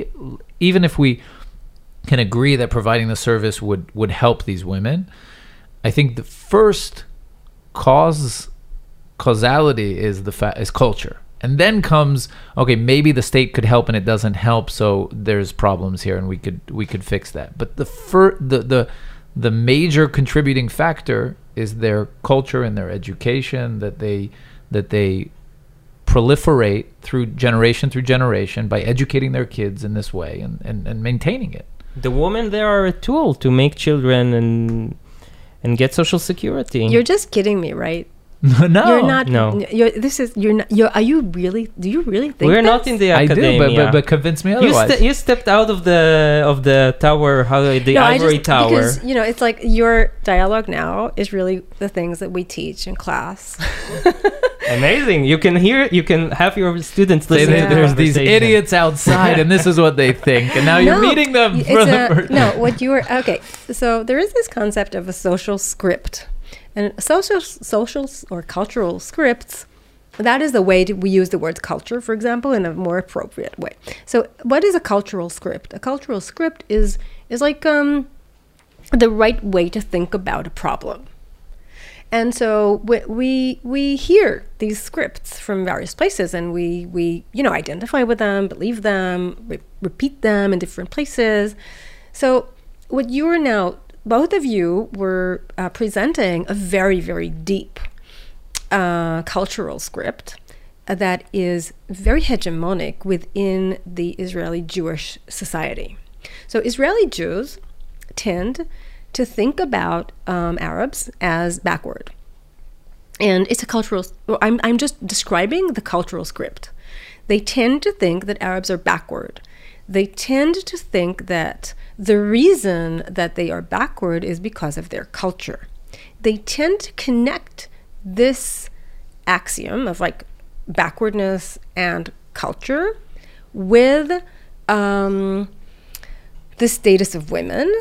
even if we can agree that providing the service would would help these women, I think the first cause causality is the fa- is culture and then comes okay maybe the state could help and it doesn't help so there's problems here and we could we could fix that but the fir- the the the major contributing factor is their culture and their education that they that they proliferate through generation through generation by educating their kids in this way and, and, and maintaining it the women there are a tool to make children and and get social security. You're just kidding me, right? No <laughs> no You're not. No. You're, this is. You're not. You're. Are you really? Do you really think? We're not in the i do academia. but, but but convince me you, otherwise ste- you stepped out of the of the tower, how the No, I ivory just, tower. Because you know, it's like your dialogue now is really the things that we teach in class. <laughs> Amazing! You can hear, you can have your students Say listen that to the there's these idiots outside and this is what they think and now you're meeting them for the a- first no, what you were okay. So there is this concept of a social script, and social, social or cultural scripts. That is the way we use the word culture, for example, in a more appropriate way. So, what is a cultural script? A cultural script is is like um, the right way to think about a problem. And so we, we hear these scripts from various places, and we we you know identify with them, believe them, re- repeat them in different places. So what you are now, both of you were uh, presenting a very very deep uh, cultural script that is very hegemonic within the Israeli Jewish society. So Israeli Jews tend to think about um, Arabs as backward. And it's a cultural, I'm, I'm just describing the cultural script. They tend to think that Arabs are backward. They tend to think that the reason that they are backward is because of their culture. They tend to connect this axiom of like backwardness and culture with um, the status of women,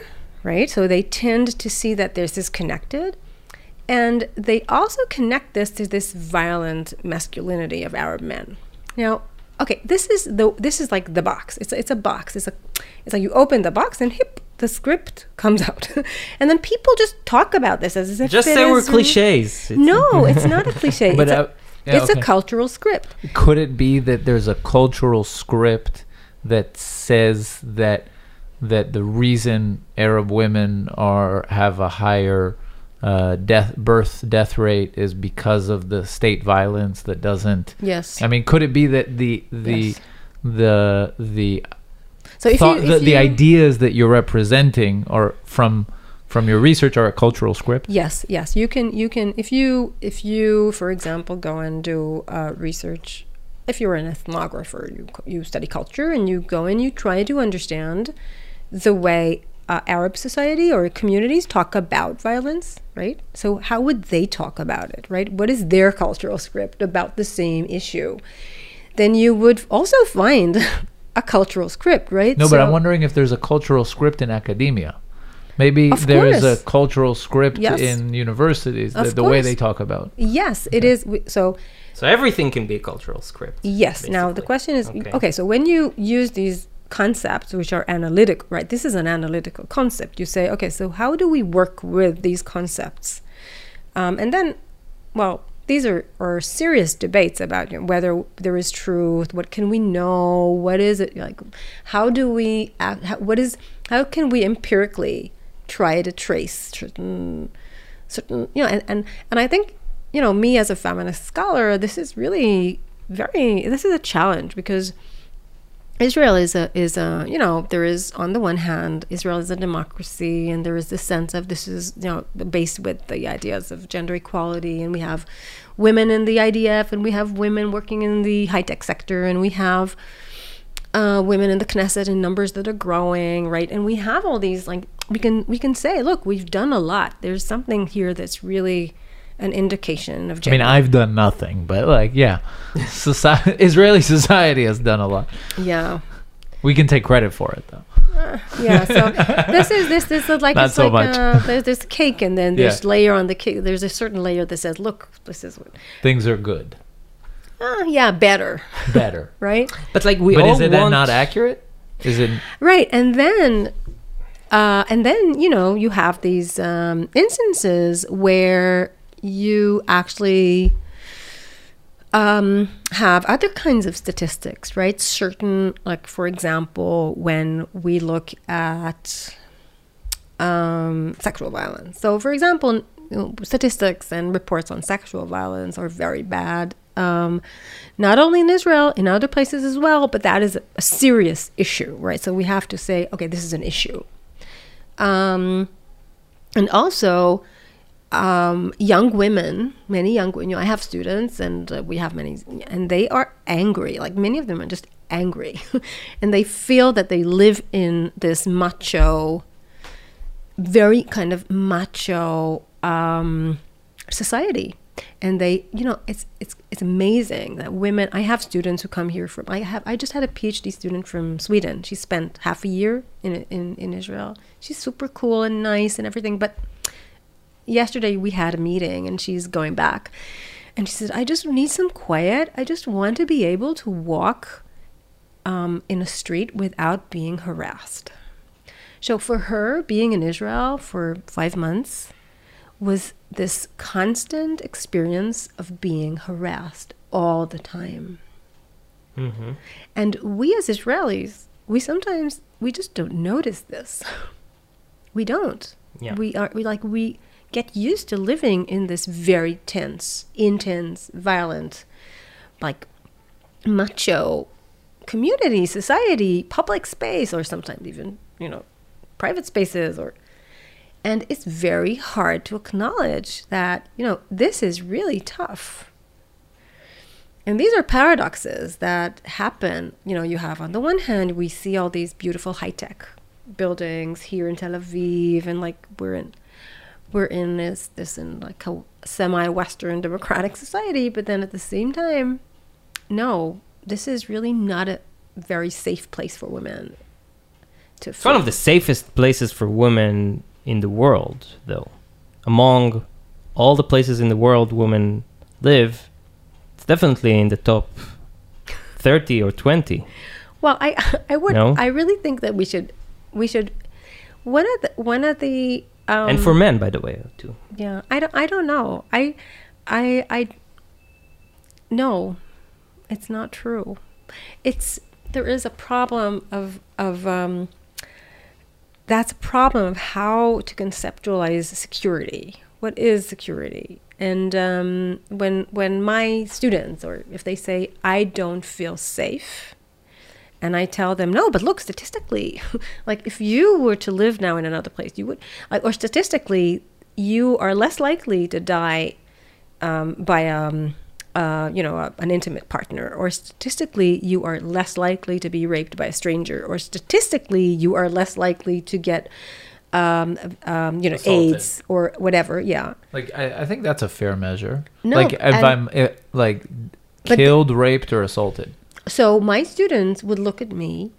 right? So they tend to see that there's this is connected. And they also connect this to this violent masculinity of Arab men. Now, okay, this is the this is like the box. It's a, it's a box. It's a it's like you open the box and hip the script comes <laughs> out, and then people just talk about this as if Just say we're cliches. It's- No, <laughs> it's not a cliche. But it's a, uh, yeah, it's okay. a cultural script. Could it be that there's a cultural script that says that that the reason Arab women are have a higher uh, death birth death rate is because of the state violence that doesn't Yes. I mean could it be that the the Yes. the the So if thought you, the, if the you- ideas that you're representing are from from your research are a cultural script Yes, yes. You can you can if you if you for example go and do uh, research if you're an ethnographer you you study culture and you go and you try to understand the way uh, Arab society or communities talk about violence, right? So how would they talk about it, right? What is their cultural script about the same issue? Then you would also find <laughs> a cultural script, right? No, but I'm wondering if there's a cultural script in academia. Maybe Of there is a cultural script Yes. in universities, the, the way they talk about. Yes, it is. we- So So everything can be a cultural script. Yes. Now the question is Okay. okay. so when you use these concepts, which are analytic, right? This is an analytical concept. You say, okay, so how do we work with these concepts? Um, and then, well, these are, are serious debates about you know, whether there is truth. What can we know? What is it like? How do we? Act, how, what is? How can we empirically try to trace certain, certain? You know, and and and I think you know me as a feminist scholar, this is really very. This is a challenge because. Israel is a is a you know there is on the one hand Israel is a democracy and there is this sense of this is you know based with the ideas of gender equality and we have women in the IDF and we have women working in the high tech sector and we have uh, women in the Knesset in numbers that are growing right? And we have all these like we can we can say look we've done a lot. There's something here that's really an indication of I gender mean, I've done nothing, but like, yeah, <laughs> society, Israeli society has done a lot. yeah We can take credit for it, though. yeah so this is this this is like Not it's so like much. Uh, there's this cake and then there's Yeah. layer on the cake there's a certain layer that says look this is what Things are good, uh, yeah better better. <laughs> right But like we but all is it then want not accurate? Is it? right and then uh, and then you know you have these um, instances where you actually um, have other kinds of statistics right certain like for example when we look at um, sexual violence. So, for example, statistics and reports on sexual violence are very bad. Um, not only in Israel, in other places as well, but that is a serious issue, right? So we have to say, okay, this is an issue. Um, and also, um, young women, many young, you know, I have students and uh, we have many, and they are angry. Like many of them are just angry, <laughs> and they feel that they live in this macho, very kind of macho um, society. And they, you know, it's it's it's amazing that women. I have students who come here from. I have. I just had a PhD student from Sweden. She spent half a year in in in Israel. She's super cool and nice and everything, but yesterday we had a meeting and she's going back and she said i just need some quiet i just want to be able to walk um, in a street without being harassed so for her being in israel for five months was this constant experience of being harassed all the time. hmm And we as Israelis, we sometimes we just don't notice this. <laughs> We don't. Yeah. We are we like we get used to living in this very tense, intense, violent, like macho community, society, public space, or sometimes even, you know, private spaces or and it's very hard to acknowledge that, you know, this is really tough. And these are paradoxes that happen. You know, you have on the one hand, we see all these beautiful high tech buildings here in Tel Aviv, and like we're in, we're in this this in like a semi-Western democratic society. But then at the same time, no, this is really not a very safe place for women. To It's one of the safest places for women in the world, though. Among all the places in the world women live, it's definitely in the top 30 or 20. Well, I <laughs> I would No? I really think that we should we should one of the one of the um, and for men, by the way, too. yeah I don't I don't know. I I I no it's not true. It's there is a problem of of um that's a problem of how to conceptualize security. What is security? And um, when when my students or if they say i don't feel safe and I tell them, no, but look, statistically, <laughs> like if you were to live now in another place, you would, like, or statistically, you are less likely to die um, by, um, uh, you know, a, an intimate partner, or statistically, you are less likely to be raped by a stranger, or statistically, you are less likely to get, um, um, you know, Assaulted. AIDS or whatever. Yeah. Like I, I think that's a fair measure. No, like if I'm eh, like killed, raped, or assaulted. So my students would look at me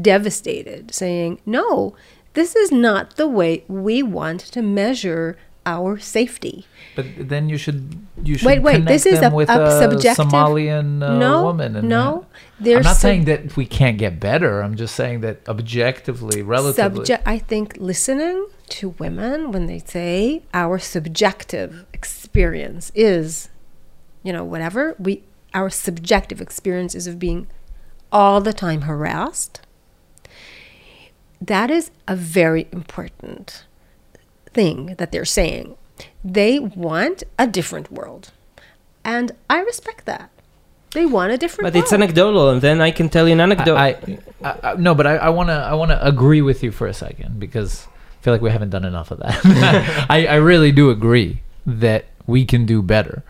devastated, saying, No, this is not the way we want to measure our safety. But then you should you should Wait, wait, connect this is them a- with a subjective- Somalian uh, no, woman. And no. I'm not sub- saying that we can't get better. I'm just saying that objectively, relatively. subject. I think listening to women when they say our subjective experience is, you know, whatever we our subjective experiences of being all the time harassed. That is a very important thing that they're saying. They want a different world. And I respect that. They want a different But world. it's anecdotal, and then I can tell you an anecdote. I, I, I, no, but I, I wanna I wanna agree with you for a second because I feel like we haven't done enough of that. <laughs> I, I really do agree that we can do better,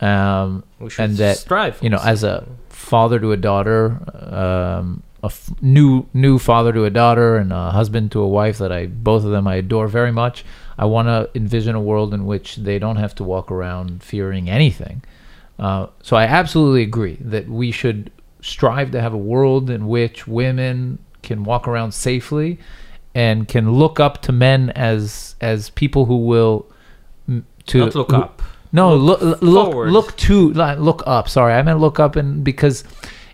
um, we should and that strive. you know, as a father to a daughter, um, a f- new new father to a daughter, and a husband to a wife that I both of them I adore very much. I want to envision a world in which they don't have to walk around fearing anything. Uh, so I absolutely agree that we should strive to have a world in which women can walk around safely and can look up to men as as people who will to not look who- up. No, look, Look look, look to, look up. Sorry, I meant look up, and because,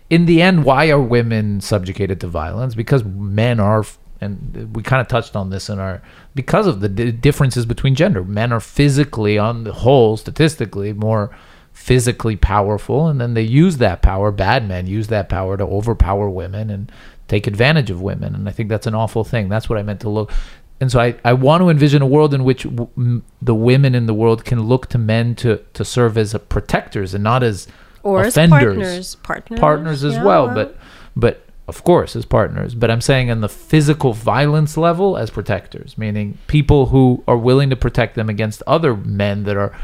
in the end, why are women subjugated to violence? Because men are, and we kind of touched on this in our, because of the d- differences between gender. Men are physically, on the whole, statistically, more physically powerful, and then they use that power. Bad men use that power to overpower women and take advantage of women, and I think that's an awful thing. That's what I meant to look. And so I, I want to envision a world in which w- m- the women in the world can look to men to, to serve as protectors and not as or as offenders. partners. Partners. partners as yeah, well, but but of course as partners. But I'm saying on the physical violence level as protectors, meaning people who are willing to protect them against other men that are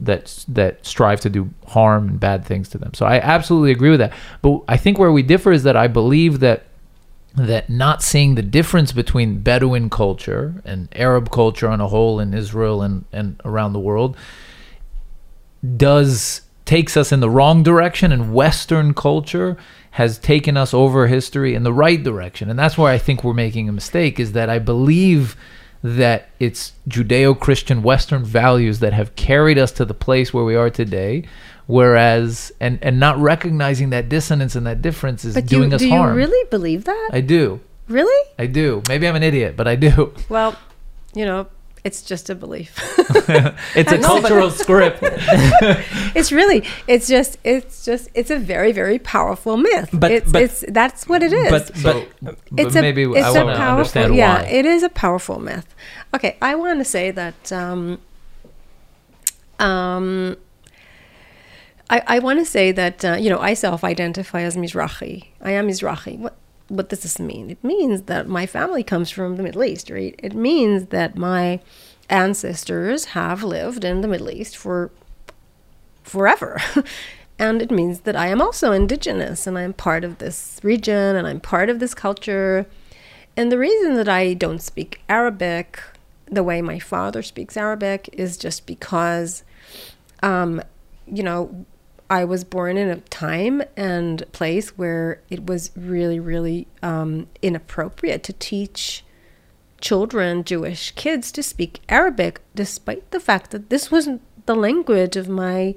that that strive to do harm and bad things to them. So I absolutely agree with that. But I think where we differ is that I believe that that not seeing the difference between Bedouin culture and Arab culture on a whole in Israel and, and around the world does takes us in the wrong direction and western culture has taken us over history in the right direction. And that's where i think we're making a mistake is that i believe that it's judeo-christian western values that have carried us to the place where we are today whereas and and not recognizing that dissonance and that difference is But doing you, us do harm Do you really believe that? i do really? i do maybe i'm an idiot but i do <laughs> Well, you know, It's just a belief. <laughs> It's a No, cultural <laughs> script. it's really, it's just, it's just, it's a very, very powerful myth. But- it's, but- it's that's what it is. But So, but it's but a, maybe it's I a want to powerful, understand yeah, why. Yeah, it is a powerful myth. Okay, I want to say that um, um, I, I want to say that uh, you know I self-identify as Mizrahi. I am Mizrahi. What what does this mean? It means that my family comes from the Middle East, right? It means that my ancestors have lived in the Middle East for forever. <laughs> and it means that I am also indigenous and I'm part of this region and I'm part of this culture. And the reason that I don't speak Arabic the way my father speaks Arabic is just because, um, you know, I was born in a time and place where it was really, really um, inappropriate to teach children, Jewish kids, to speak Arabic, despite the fact that this wasn't the language of my,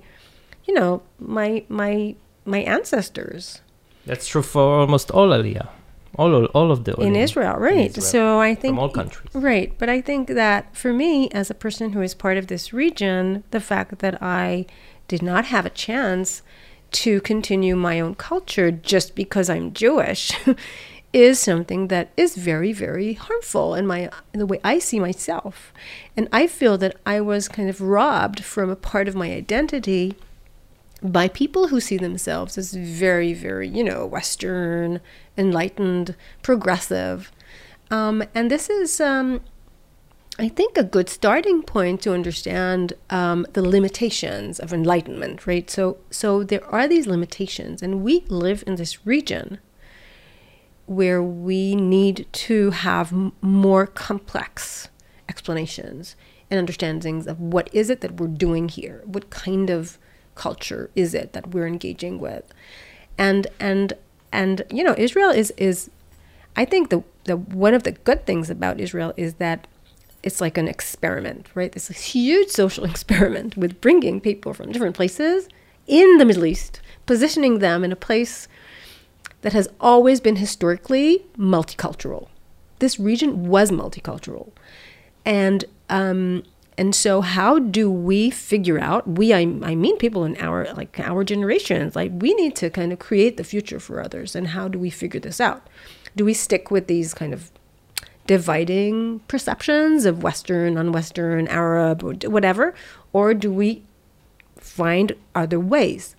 you know, my my my ancestors that's true for almost all Aliyah, all all of the in Israel, right? Israel. So I think from all countries. Right, but I think that for me, as a person who is part of this region, the fact that I did not have a chance to continue my own culture just because I'm Jewish <laughs> is something that is very, very harmful in my in the way I see myself, and I feel that I was kind of robbed from a part of my identity by people who see themselves as very, very, you know, Western, enlightened, progressive. Um, and this is, um, I think, a good starting point to understand um, the limitations of enlightenment, right? So, so there are these limitations, and we live in this region where we need to have more complex explanations and understandings of what is it that we're doing here, what kind of culture is it that we're engaging with, and and and you know Israel is is, I think the the one of the good things about Israel is that it's like an experiment, right? A huge social <laughs> experiment with bringing people from different places in the Middle East, positioning them in a place that has always been historically multicultural. This region was multicultural, and um, and so how do we figure out? We, I, I mean, people in our like our generations, like we need to kind of create the future for others. And how do we figure this out? Do we stick with these kind of dividing perceptions of Western, non-Western, Arab, or whatever, or do we find other ways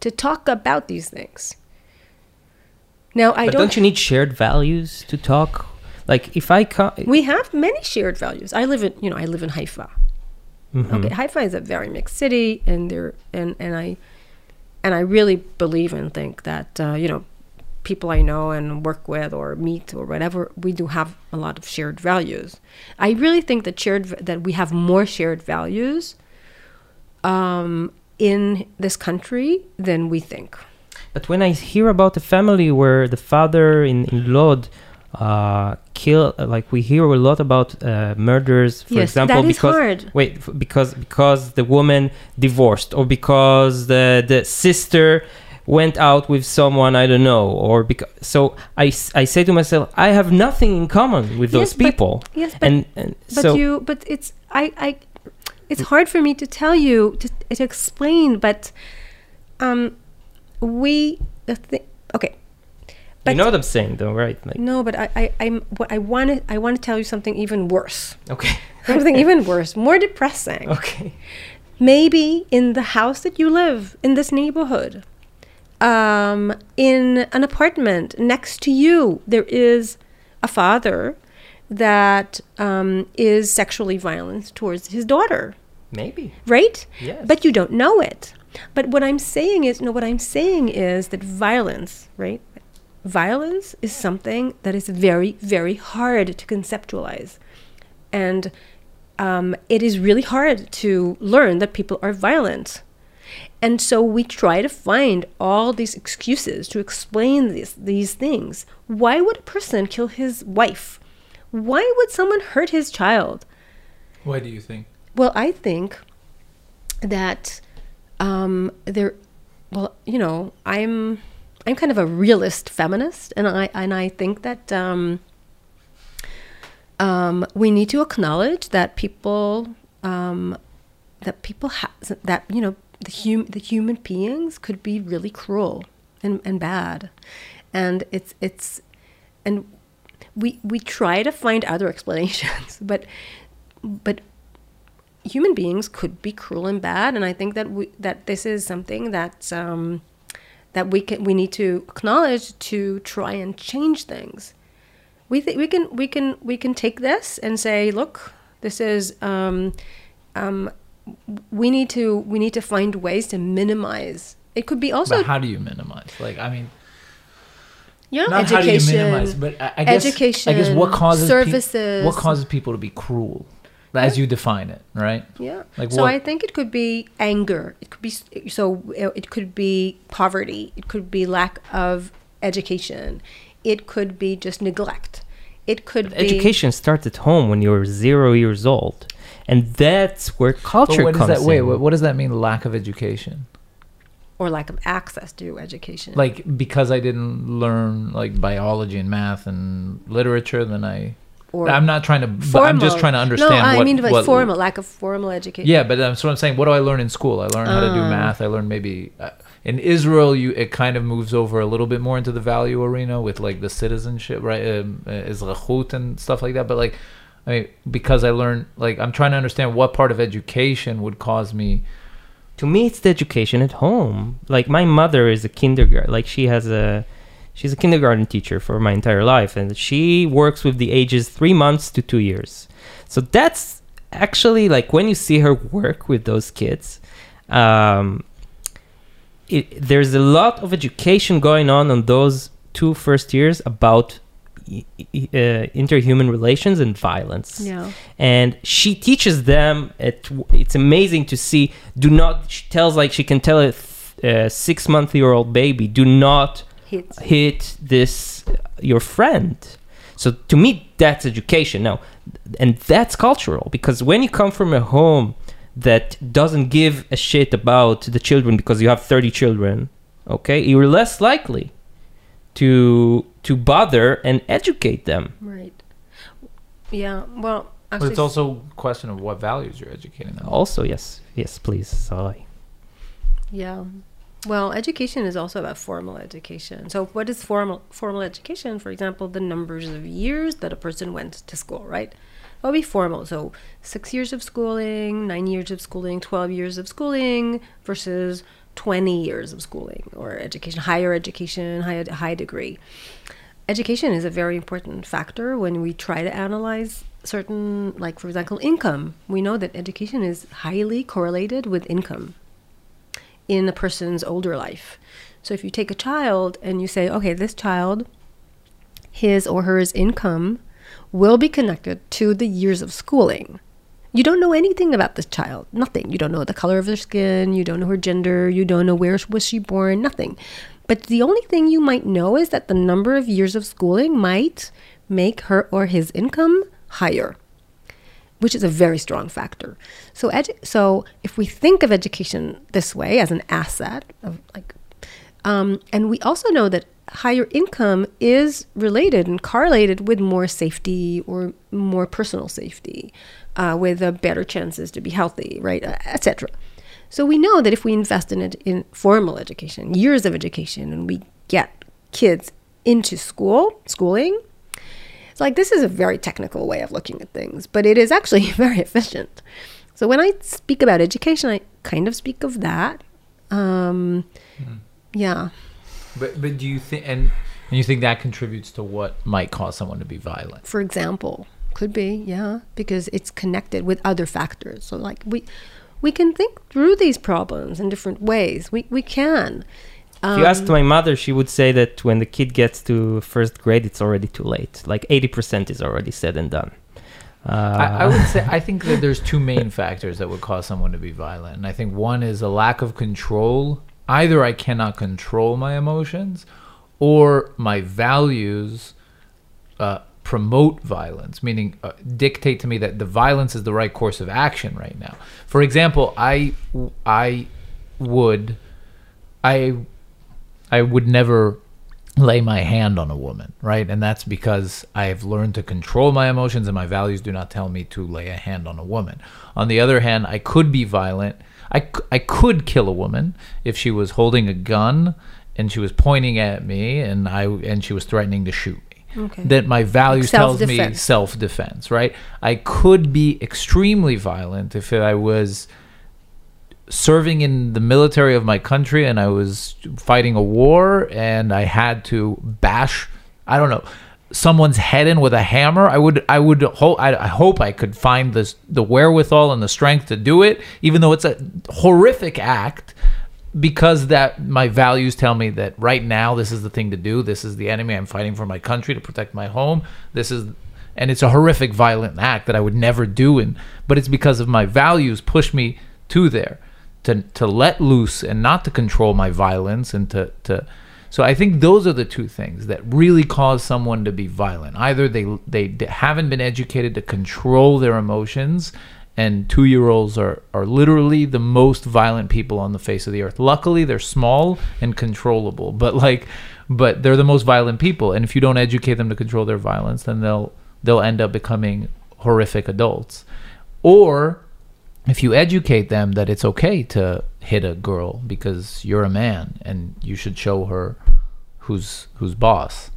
to talk about these things? Now, I but don't. don't you need shared values to talk? Like if I come, we have many shared values. I live in, you know, I live in Haifa. Mm-hmm. Okay, Haifa is a very mixed city, and there, and and I, and I really believe and think that uh, you know, people I know and work with or meet or whatever, we do have a lot of shared values. I really think that shared that we have more shared values, um, in this country than we think. But when I hear about a family where the father in, in Lod uh, kill, like we hear a lot about uh, murders, for yes, example, because hard. wait, because because the woman divorced, or because the the sister went out with someone I don't know, or because so I, I say to myself, I have nothing in common with those Yes, but- people, Yes, but and, and But so you, but it's I, I, it's hard for me to tell you to, to explain. But, um, we the thing. Okay, but you know what I'm saying, though, right? Like no, but I, I, I'm what I want to I want to tell you something even worse. okay, <laughs> Something even worse, more depressing. okay, Maybe in the house that you live in this neighborhood, um, in an apartment next to you, there is a father that um, is sexually violent towards his daughter, maybe right? yes, But you don't know it. But what I'm saying is, no, what I'm saying is that violence, right? Violence is something that is very, very hard to conceptualize. And um, it is really hard to learn that people are violent. And so we try to find all these excuses to explain these, these things. Why would a person kill his wife? Why would someone hurt his child? Why do you think? Well, I think that um, there. Well, you know, I'm I'm kind of a realist feminist, and I and I think that um, um, we need to acknowledge that people um, that people have that you know the hum- the human beings could be really cruel and, and bad. And it's it's and we we try to find other <laughs> explanations but but human beings could be cruel and bad and i think that we that this is something that um, that we can we need to acknowledge to try and change things. We think we can we can we can take this and say look this is um, um, we need to we need to find ways to minimize it could be also But how do you minimize? Like, I mean, yeah, not education, how do you minimize, but I, I guess education, I guess what causes peop- services. what causes people to be cruel, as you define it, right? Yeah. Like so what- I think it could be anger. It could be so. It could be poverty. It could be lack of education. It could be just neglect. It could be Education starts at home when you're zero years old, and that's where But culture what does comes that? Wait, in. what, what does that mean? Lack of education? or lack of access to education. Like because I didn't learn like biology and math and literature, then I. or I'm not trying to. But I'm just trying to understand. No, I what, mean like what- formal lack of formal education. Yeah, but that's what I'm saying. What do I learn in school? I learned how to do Ah. math. I learned maybe uh, in Israel, you it kind of moves over a little bit more into the value arena with like the citizenship, right? Um, uh, and stuff like that. But like, I mean, because I learned like I'm trying to understand what part of education would cause me. to me it's the education at home like my mother is a kindergarten like she has a she's a kindergarten teacher for my entire life and she works with the ages three months to two years so that's actually like when you see her work with those kids um, it, there's a lot of education going on on those two first years about Uh, interhuman relations and violence Yeah. and she teaches them at, it's amazing to see do not she tells like she can tell a, th- uh, a six month year old baby do not Hits. hit this uh, your friend so to me that's education now and that's cultural because when you come from a home that doesn't give a shit about the children because you have 30 children okay you're less likely to to bother and educate them Right. Yeah. Well, But it's also a question of what values you're educating them. also yes yes please sorry Yeah. Well, education is also about formal education. So, what is formal formal education? For example, the numbers of years that a person went to school, right? That would be formal. So, six years of schooling, nine years of schooling, twelve years of schooling versus twenty years of schooling or education, higher education, high high degree. Education is a very important factor when we try to analyze certain, like for example, income. We know that education is highly correlated with income in a person's older life. So if you take a child and you say, okay, this child, his or hers income will be connected to the years of schooling. You don't know anything about this child, nothing. You don't know the color of their skin, you don't know her gender, you don't know where was she born, nothing. But the only thing you might know is that the number of years of schooling might make her or his income higher which is a very strong factor. So, edu- so if we think of education this way as an asset, of like, um, and we also know that higher income is related and correlated with more safety or more personal safety, uh, with uh, better chances to be healthy, right, uh, etc. So we know that if we invest in it in formal education, years of education, and we get kids into school, schooling, it's like this is a very technical way of looking at things, but it is actually <laughs> very efficient. So when I speak about education, I kind of speak of that. Um, Yeah. But but do you think and and you think that contributes to what might cause someone to be violent? For example, could be yeah because it's connected with other factors. So like we we can think through these problems in different ways. We we can. If you asked Um, my mother, she would say that when the kid gets to first grade, it's already too late. Like 80% is already said and done. Uh, I, I would say I think that <laughs> there's two main factors that would cause someone to be violent, and I think one is a lack of control. Either I cannot control my emotions, or my values uh, promote violence, meaning uh, dictate to me that the violence is the right course of action right now. For example, I I would I I would never lay my hand on a woman, right? And that's because I've learned to control my emotions and my values do not tell me to lay a hand on a woman. On the other hand, I could be violent. I, I could kill a woman if she was holding a gun and she was pointing at me and I and she was threatening to shoot. Okay. That my values tells me self-defense. self-defense, right? I could be extremely violent if I was serving in the military of my country and I was fighting a war and I had to bash I don't know someone's head in with a hammer I would I would hope I, I hope I could find this the wherewithal and the strength to do it even though it's a horrific act because that my values tell me that right now this is the thing to do. This is the enemy I'm fighting for my country to protect my home. This is and it's a horrific violent act that I would never do. And but it's because of my values push me to there to to let loose and not to control my violence and to to so I think those are the two things that really cause someone to be violent. Either they they haven't been educated to control their emotions, and two year olds are are literally the most violent people on the face of the earth. Luckily, they're small and controllable, but like, but they're the most violent people. And if you don't educate them to control their violence, then they'll they'll end up becoming horrific adults. Or if you educate them that it's okay to hit a girl because you're a man and you should show her who's who's boss.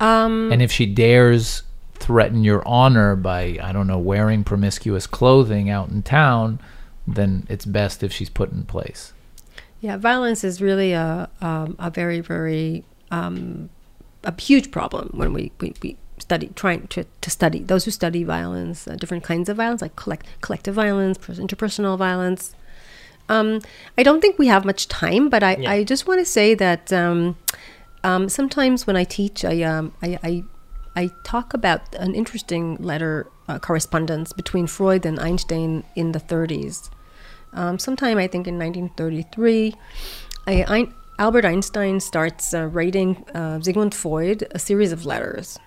Um, And if she dares threaten your honor by I don't know wearing promiscuous clothing out in town, then it's best if she's put in place. Yeah, violence is really a um, a very very um, a huge problem when we, we, we study trying to, to study those who study violence, uh, different kinds of violence like collect, collective violence, interpersonal violence. Um, I don't think we have much time, but I, Yeah. I just want to say that um, um, sometimes when I teach, I, um, I, I I talk about an interesting letter uh, correspondence between Freud and Einstein in the 30s um, sometime I think in 1933, I, Ein- Albert Einstein starts uh, writing uh, Sigmund Freud a series of letters,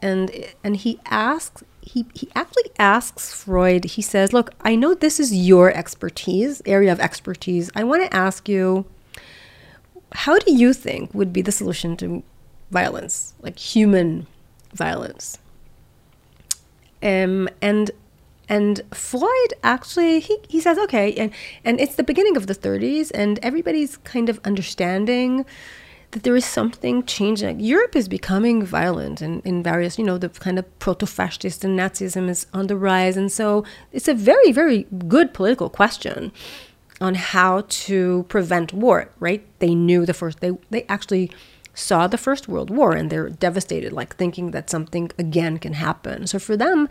and and he asks he he actually asks Freud. He says, "Look, I know this is your expertise area of expertise. I want to ask you, how do you think would be the solution to violence, like human violence?" Um, and and Freud actually he, he says okay and and it's the beginning of the 30s and everybody's kind of understanding that there is something changing. Europe is becoming violent and in various you know the kind of proto-fascist and Nazism is on the rise. And so it's a very very good political question on how to prevent war right? They knew the first they they actually saw the first world war and they're devastated like thinking that something again can happen so for them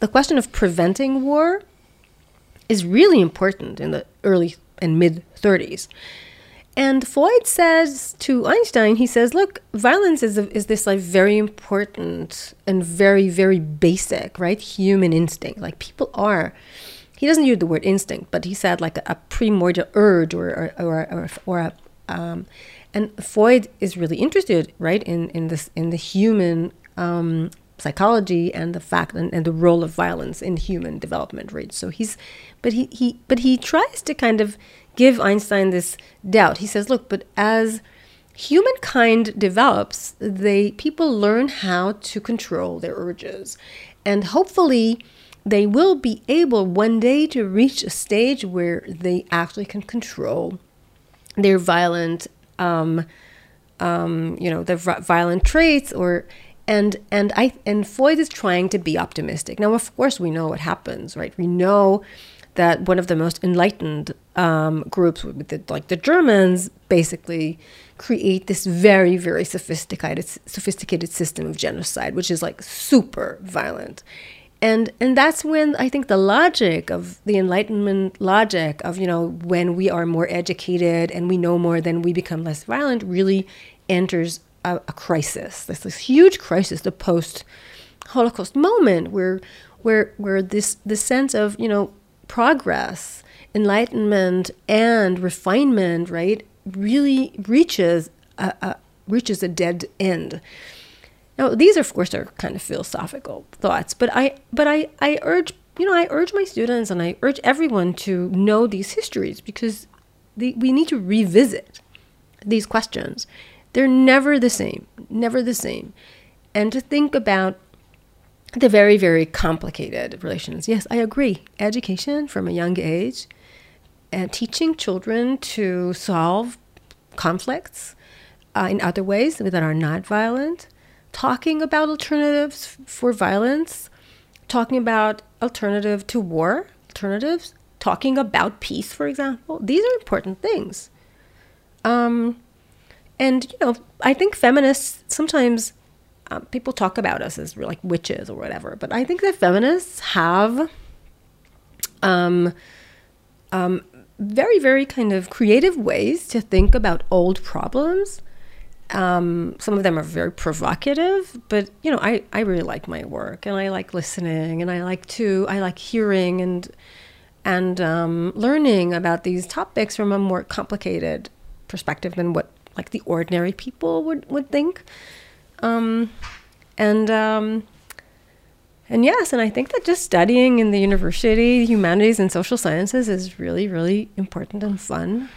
the question of preventing war is really important in the early and mid 30s. And Freud says to Einstein, he says, look, violence is, a, is this like very important and very, very basic, right? Human instinct. Like people are, he doesn't use the word instinct, but he said like a, a primordial urge or, or, or, or, or a, um, and Freud is really interested, right, in, in this, in the human um, psychology and the fact and, and the role of violence in human development right? So he's but he, he but he tries to kind of give einstein this doubt. He says look but as humankind develops they people learn how to control their urges. And hopefully they will be able one day to reach a stage where they actually can control their violent um, um, you know vi- violent traits or and and I and Freud is trying to be optimistic. Now, of course, we know what happens, right? We know that one of the most enlightened um, groups, the, like the Germans, basically create this very, very sophisticated, sophisticated system of genocide, which is like super violent. And and that's when I think the logic of the Enlightenment logic of you know when we are more educated and we know more, then we become less violent. Really enters a, a crisis. There's this huge crisis, the post Holocaust moment, where where where this the sense of you know progress, enlightenment, and refinement, right, really reaches a, a reaches a dead end. Now these of course are kind of philosophical thoughts, but I but I, I urge you know I urge my students and I urge everyone to know these histories because the, we need to revisit these questions They're never the same, never the same. And to think about the very, very complicated relations. Yes, I agree. Education from a young age and teaching children to solve conflicts uh, in other ways that are not violent, talking about alternatives for violence, talking about alternative to war, alternatives, talking about peace, for example. These are important things. Um, and, you know, I think feminists sometimes um, people talk about us as like witches or whatever, but I think that feminists have um, um, very, very kind of creative ways to think about old problems. Um, some of them are very provocative, but you know, I, I really like my work and I like listening and I like to I like hearing and and um, learning about these topics from a more complicated perspective than what like the ordinary people would would think. Um, and um, and yes, and I think that just studying in the university, humanities and social sciences is really, really important and fun.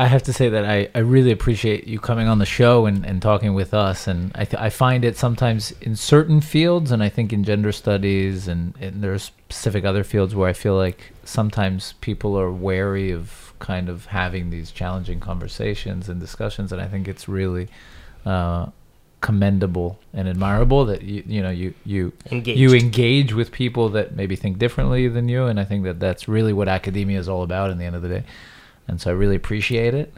I have to say that I, I really appreciate you coming on the show and, and talking with us. And I, th- I find it sometimes in certain fields, and I think in gender studies, and, and there are specific other fields where I feel like sometimes people are wary of kind of having these challenging conversations and discussions. And I think it's really uh, commendable and admirable that you you know you you Engaged. you engage with people that maybe think differently than you and i think that that's really what academia is all about in the end of the day and so i really appreciate it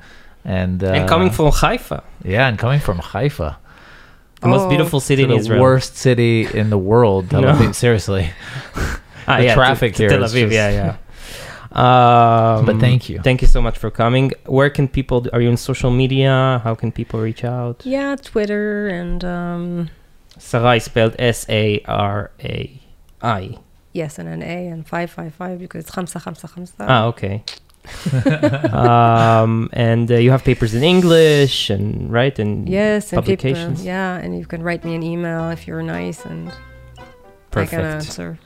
and uh, and coming from Haifa, yeah and coming from haifa the most Oh. beautiful city in the Israel. worst city in the world <laughs> Tel No. Aviv, seriously <laughs> Ah, the yeah, traffic to, to here Tel is Aviv, just- yeah, yeah. <laughs> Um, But thank you. Thank you so much for coming. Where can people? Are you on social media? How can people reach out? Yeah, Twitter and um, Sarai spelled S A R A I. yes, and an A and five five five because it's Hamsa Hamsa Hamsa. Ah, okay. <laughs> um, and uh, you have papers in English and right and yes, and people, publications. yeah, and you can write me an email if you're nice and I Perfect. can answer.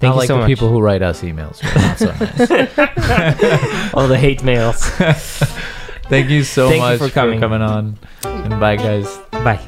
Thank I you like so the much. people who write us emails not so nice. <laughs> All the hate mails. <laughs> thank you so Thank you much for coming. for coming on and bye guys Bye.